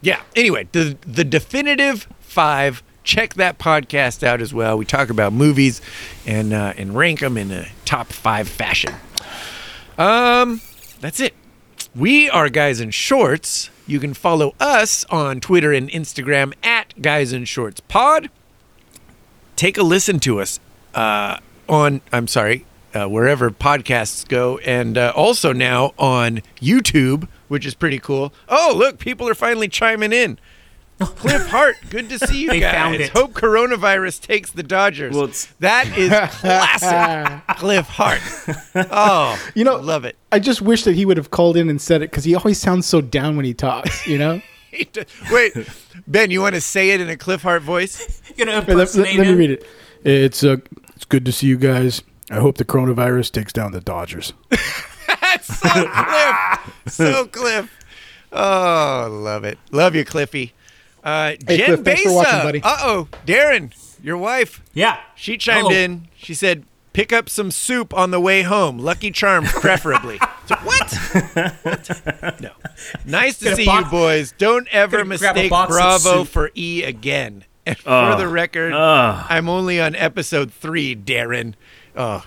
Speaker 1: yeah. Anyway, the the definitive five. Check that podcast out as well. We talk about movies and uh, and rank them in a top five fashion. Um, that's it. We are Guys in Shorts. You can follow us on Twitter and Instagram at Guys in Shorts Pod. Take a listen to us uh, on, I'm sorry, uh, wherever podcasts go, and uh, also now on YouTube, which is pretty cool. Oh, look, people are finally chiming in. Cliff Hart, good to see you
Speaker 4: They
Speaker 1: guys.
Speaker 4: found it.
Speaker 1: Hope coronavirus takes the Dodgers.
Speaker 2: Well,
Speaker 1: that is classic Cliff Hart. Oh,
Speaker 3: You know-
Speaker 1: love it.
Speaker 3: I just wish that he would have called in and said it because he always sounds so down when he talks. You know.
Speaker 1: Wait, Ben, you want to say it in a Cliff Hart voice?
Speaker 4: You know,
Speaker 5: Hey, let, let- let me read it. It's uh, it's good to see you guys. I hope the coronavirus takes down the Dodgers.
Speaker 1: That's so Cliff. So Cliff. Oh, love it. Love you, Cliffy. Uh,
Speaker 3: Hey,
Speaker 1: Jen
Speaker 3: Cliff, thanks for watching, buddy.
Speaker 1: Uh oh, Darren, your wife.
Speaker 4: Yeah.
Speaker 1: She chimed in. She said, "Pick up some soup on the way home. Lucky Charms, preferably." So, what? What? No. Nice to see
Speaker 4: box-
Speaker 1: you boys. Don't ever
Speaker 4: Gonna grab a
Speaker 1: mistake Bravo for E again. And for
Speaker 2: Oh.
Speaker 1: the record,
Speaker 2: Oh.
Speaker 1: I'm only on episode three, Darren. Oh,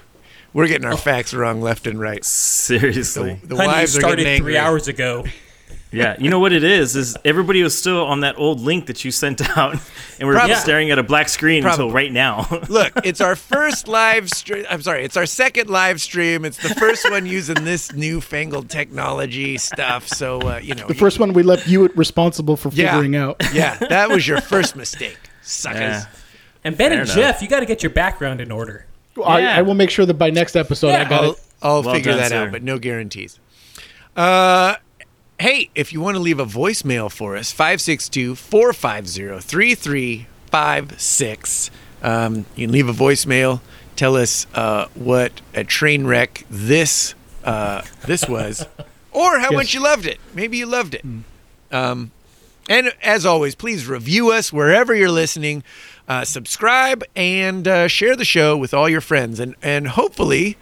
Speaker 1: we're getting our facts wrong left and right.
Speaker 2: Seriously.
Speaker 1: The
Speaker 4: Honey, you
Speaker 1: wives are
Speaker 4: started
Speaker 1: getting
Speaker 4: three hours ago.
Speaker 2: Yeah, you know what it is? Is everybody was still on that old link that you sent out, and we're
Speaker 1: Probably.
Speaker 2: staring at a black screen until right now.
Speaker 1: Look, it's our first live stream. I'm sorry, it's our second live stream. It's the first one using this newfangled technology stuff. So, uh, you know,
Speaker 3: The first one we left you responsible for
Speaker 1: Yeah.
Speaker 3: figuring out.
Speaker 1: Yeah, that was your first mistake, suckers.
Speaker 2: Yeah.
Speaker 4: And Ben
Speaker 2: Fair
Speaker 4: and
Speaker 2: enough.
Speaker 4: Jeff, you got to get your background in order.
Speaker 3: I,
Speaker 2: Yeah.
Speaker 3: I will make sure that by next episode I got
Speaker 1: I'll,
Speaker 3: it.
Speaker 1: I'll
Speaker 2: Well
Speaker 1: figure
Speaker 2: done,
Speaker 1: that
Speaker 2: sir.
Speaker 1: out, but no guarantees. Uh, hey, if you want to leave a voicemail for us, 562 450 3356. Um, You can leave a voicemail. Tell us uh, what a train wreck this uh, this was, or how
Speaker 3: Yes.
Speaker 1: much you loved it. Maybe you loved it. Um, and as always, please review us wherever you're listening. Uh, subscribe and uh, share the show with all your friends. And, and hopefully,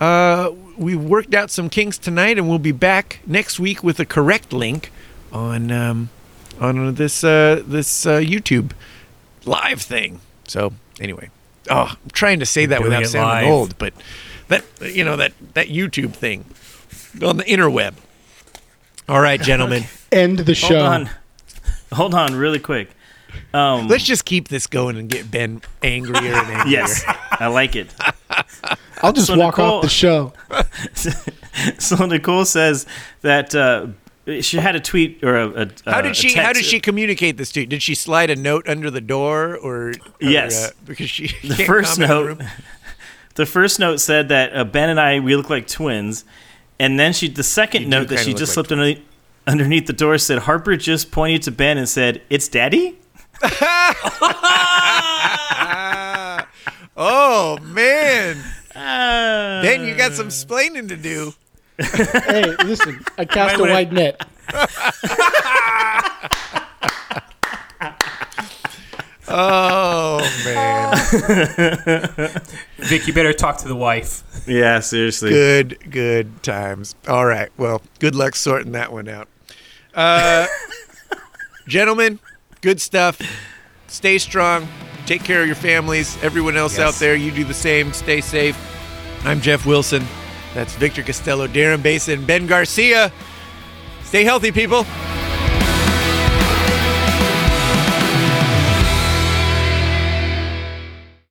Speaker 1: uh, we worked out some kinks tonight, and we'll be back next week with a correct link on um, on this uh, this uh, YouTube live thing. So anyway, oh, I'm trying to say that without sounding
Speaker 4: live.
Speaker 1: old, but that you know that that YouTube thing on the interweb. All right, gentlemen.
Speaker 3: End the show.
Speaker 2: Hold on, hold on, really quick. Um,
Speaker 1: Let's just keep this going and get Ben angrier and angrier.
Speaker 2: yes, I like it.
Speaker 3: I'll just
Speaker 2: So
Speaker 3: walk
Speaker 2: Nicole-
Speaker 3: off the show.
Speaker 2: so Nicole says that uh, she had a tweet or a, a
Speaker 1: How
Speaker 2: a
Speaker 1: did she? How did she communicate this to you? Did she slide a note under the door, or or,
Speaker 2: Yes.
Speaker 1: uh, because she
Speaker 2: The first note. The first note said that uh, Ben and I we look like twins, and then she the second
Speaker 1: You
Speaker 2: note that she just
Speaker 1: like
Speaker 2: slipped underneath, underneath the door said Harper just pointed to Ben and said, "It's Daddy."
Speaker 1: Oh man,
Speaker 2: Uh,
Speaker 1: Ben, you got some splaining to do.
Speaker 3: hey, listen, I cast a
Speaker 4: wanna-
Speaker 3: wide net.
Speaker 1: Oh man,
Speaker 4: Vic, you better talk to the wife.
Speaker 2: yeah, seriously.
Speaker 1: good good times. All right, well, good luck sorting that one out. Uh, gentlemen, good stuff. Stay strong. Take care of your families. Everyone else out there, you do the same. Stay safe. I'm Jeff Wilson. That's Victor Costello, Darren Basin, Ben Garcia. Stay healthy, people.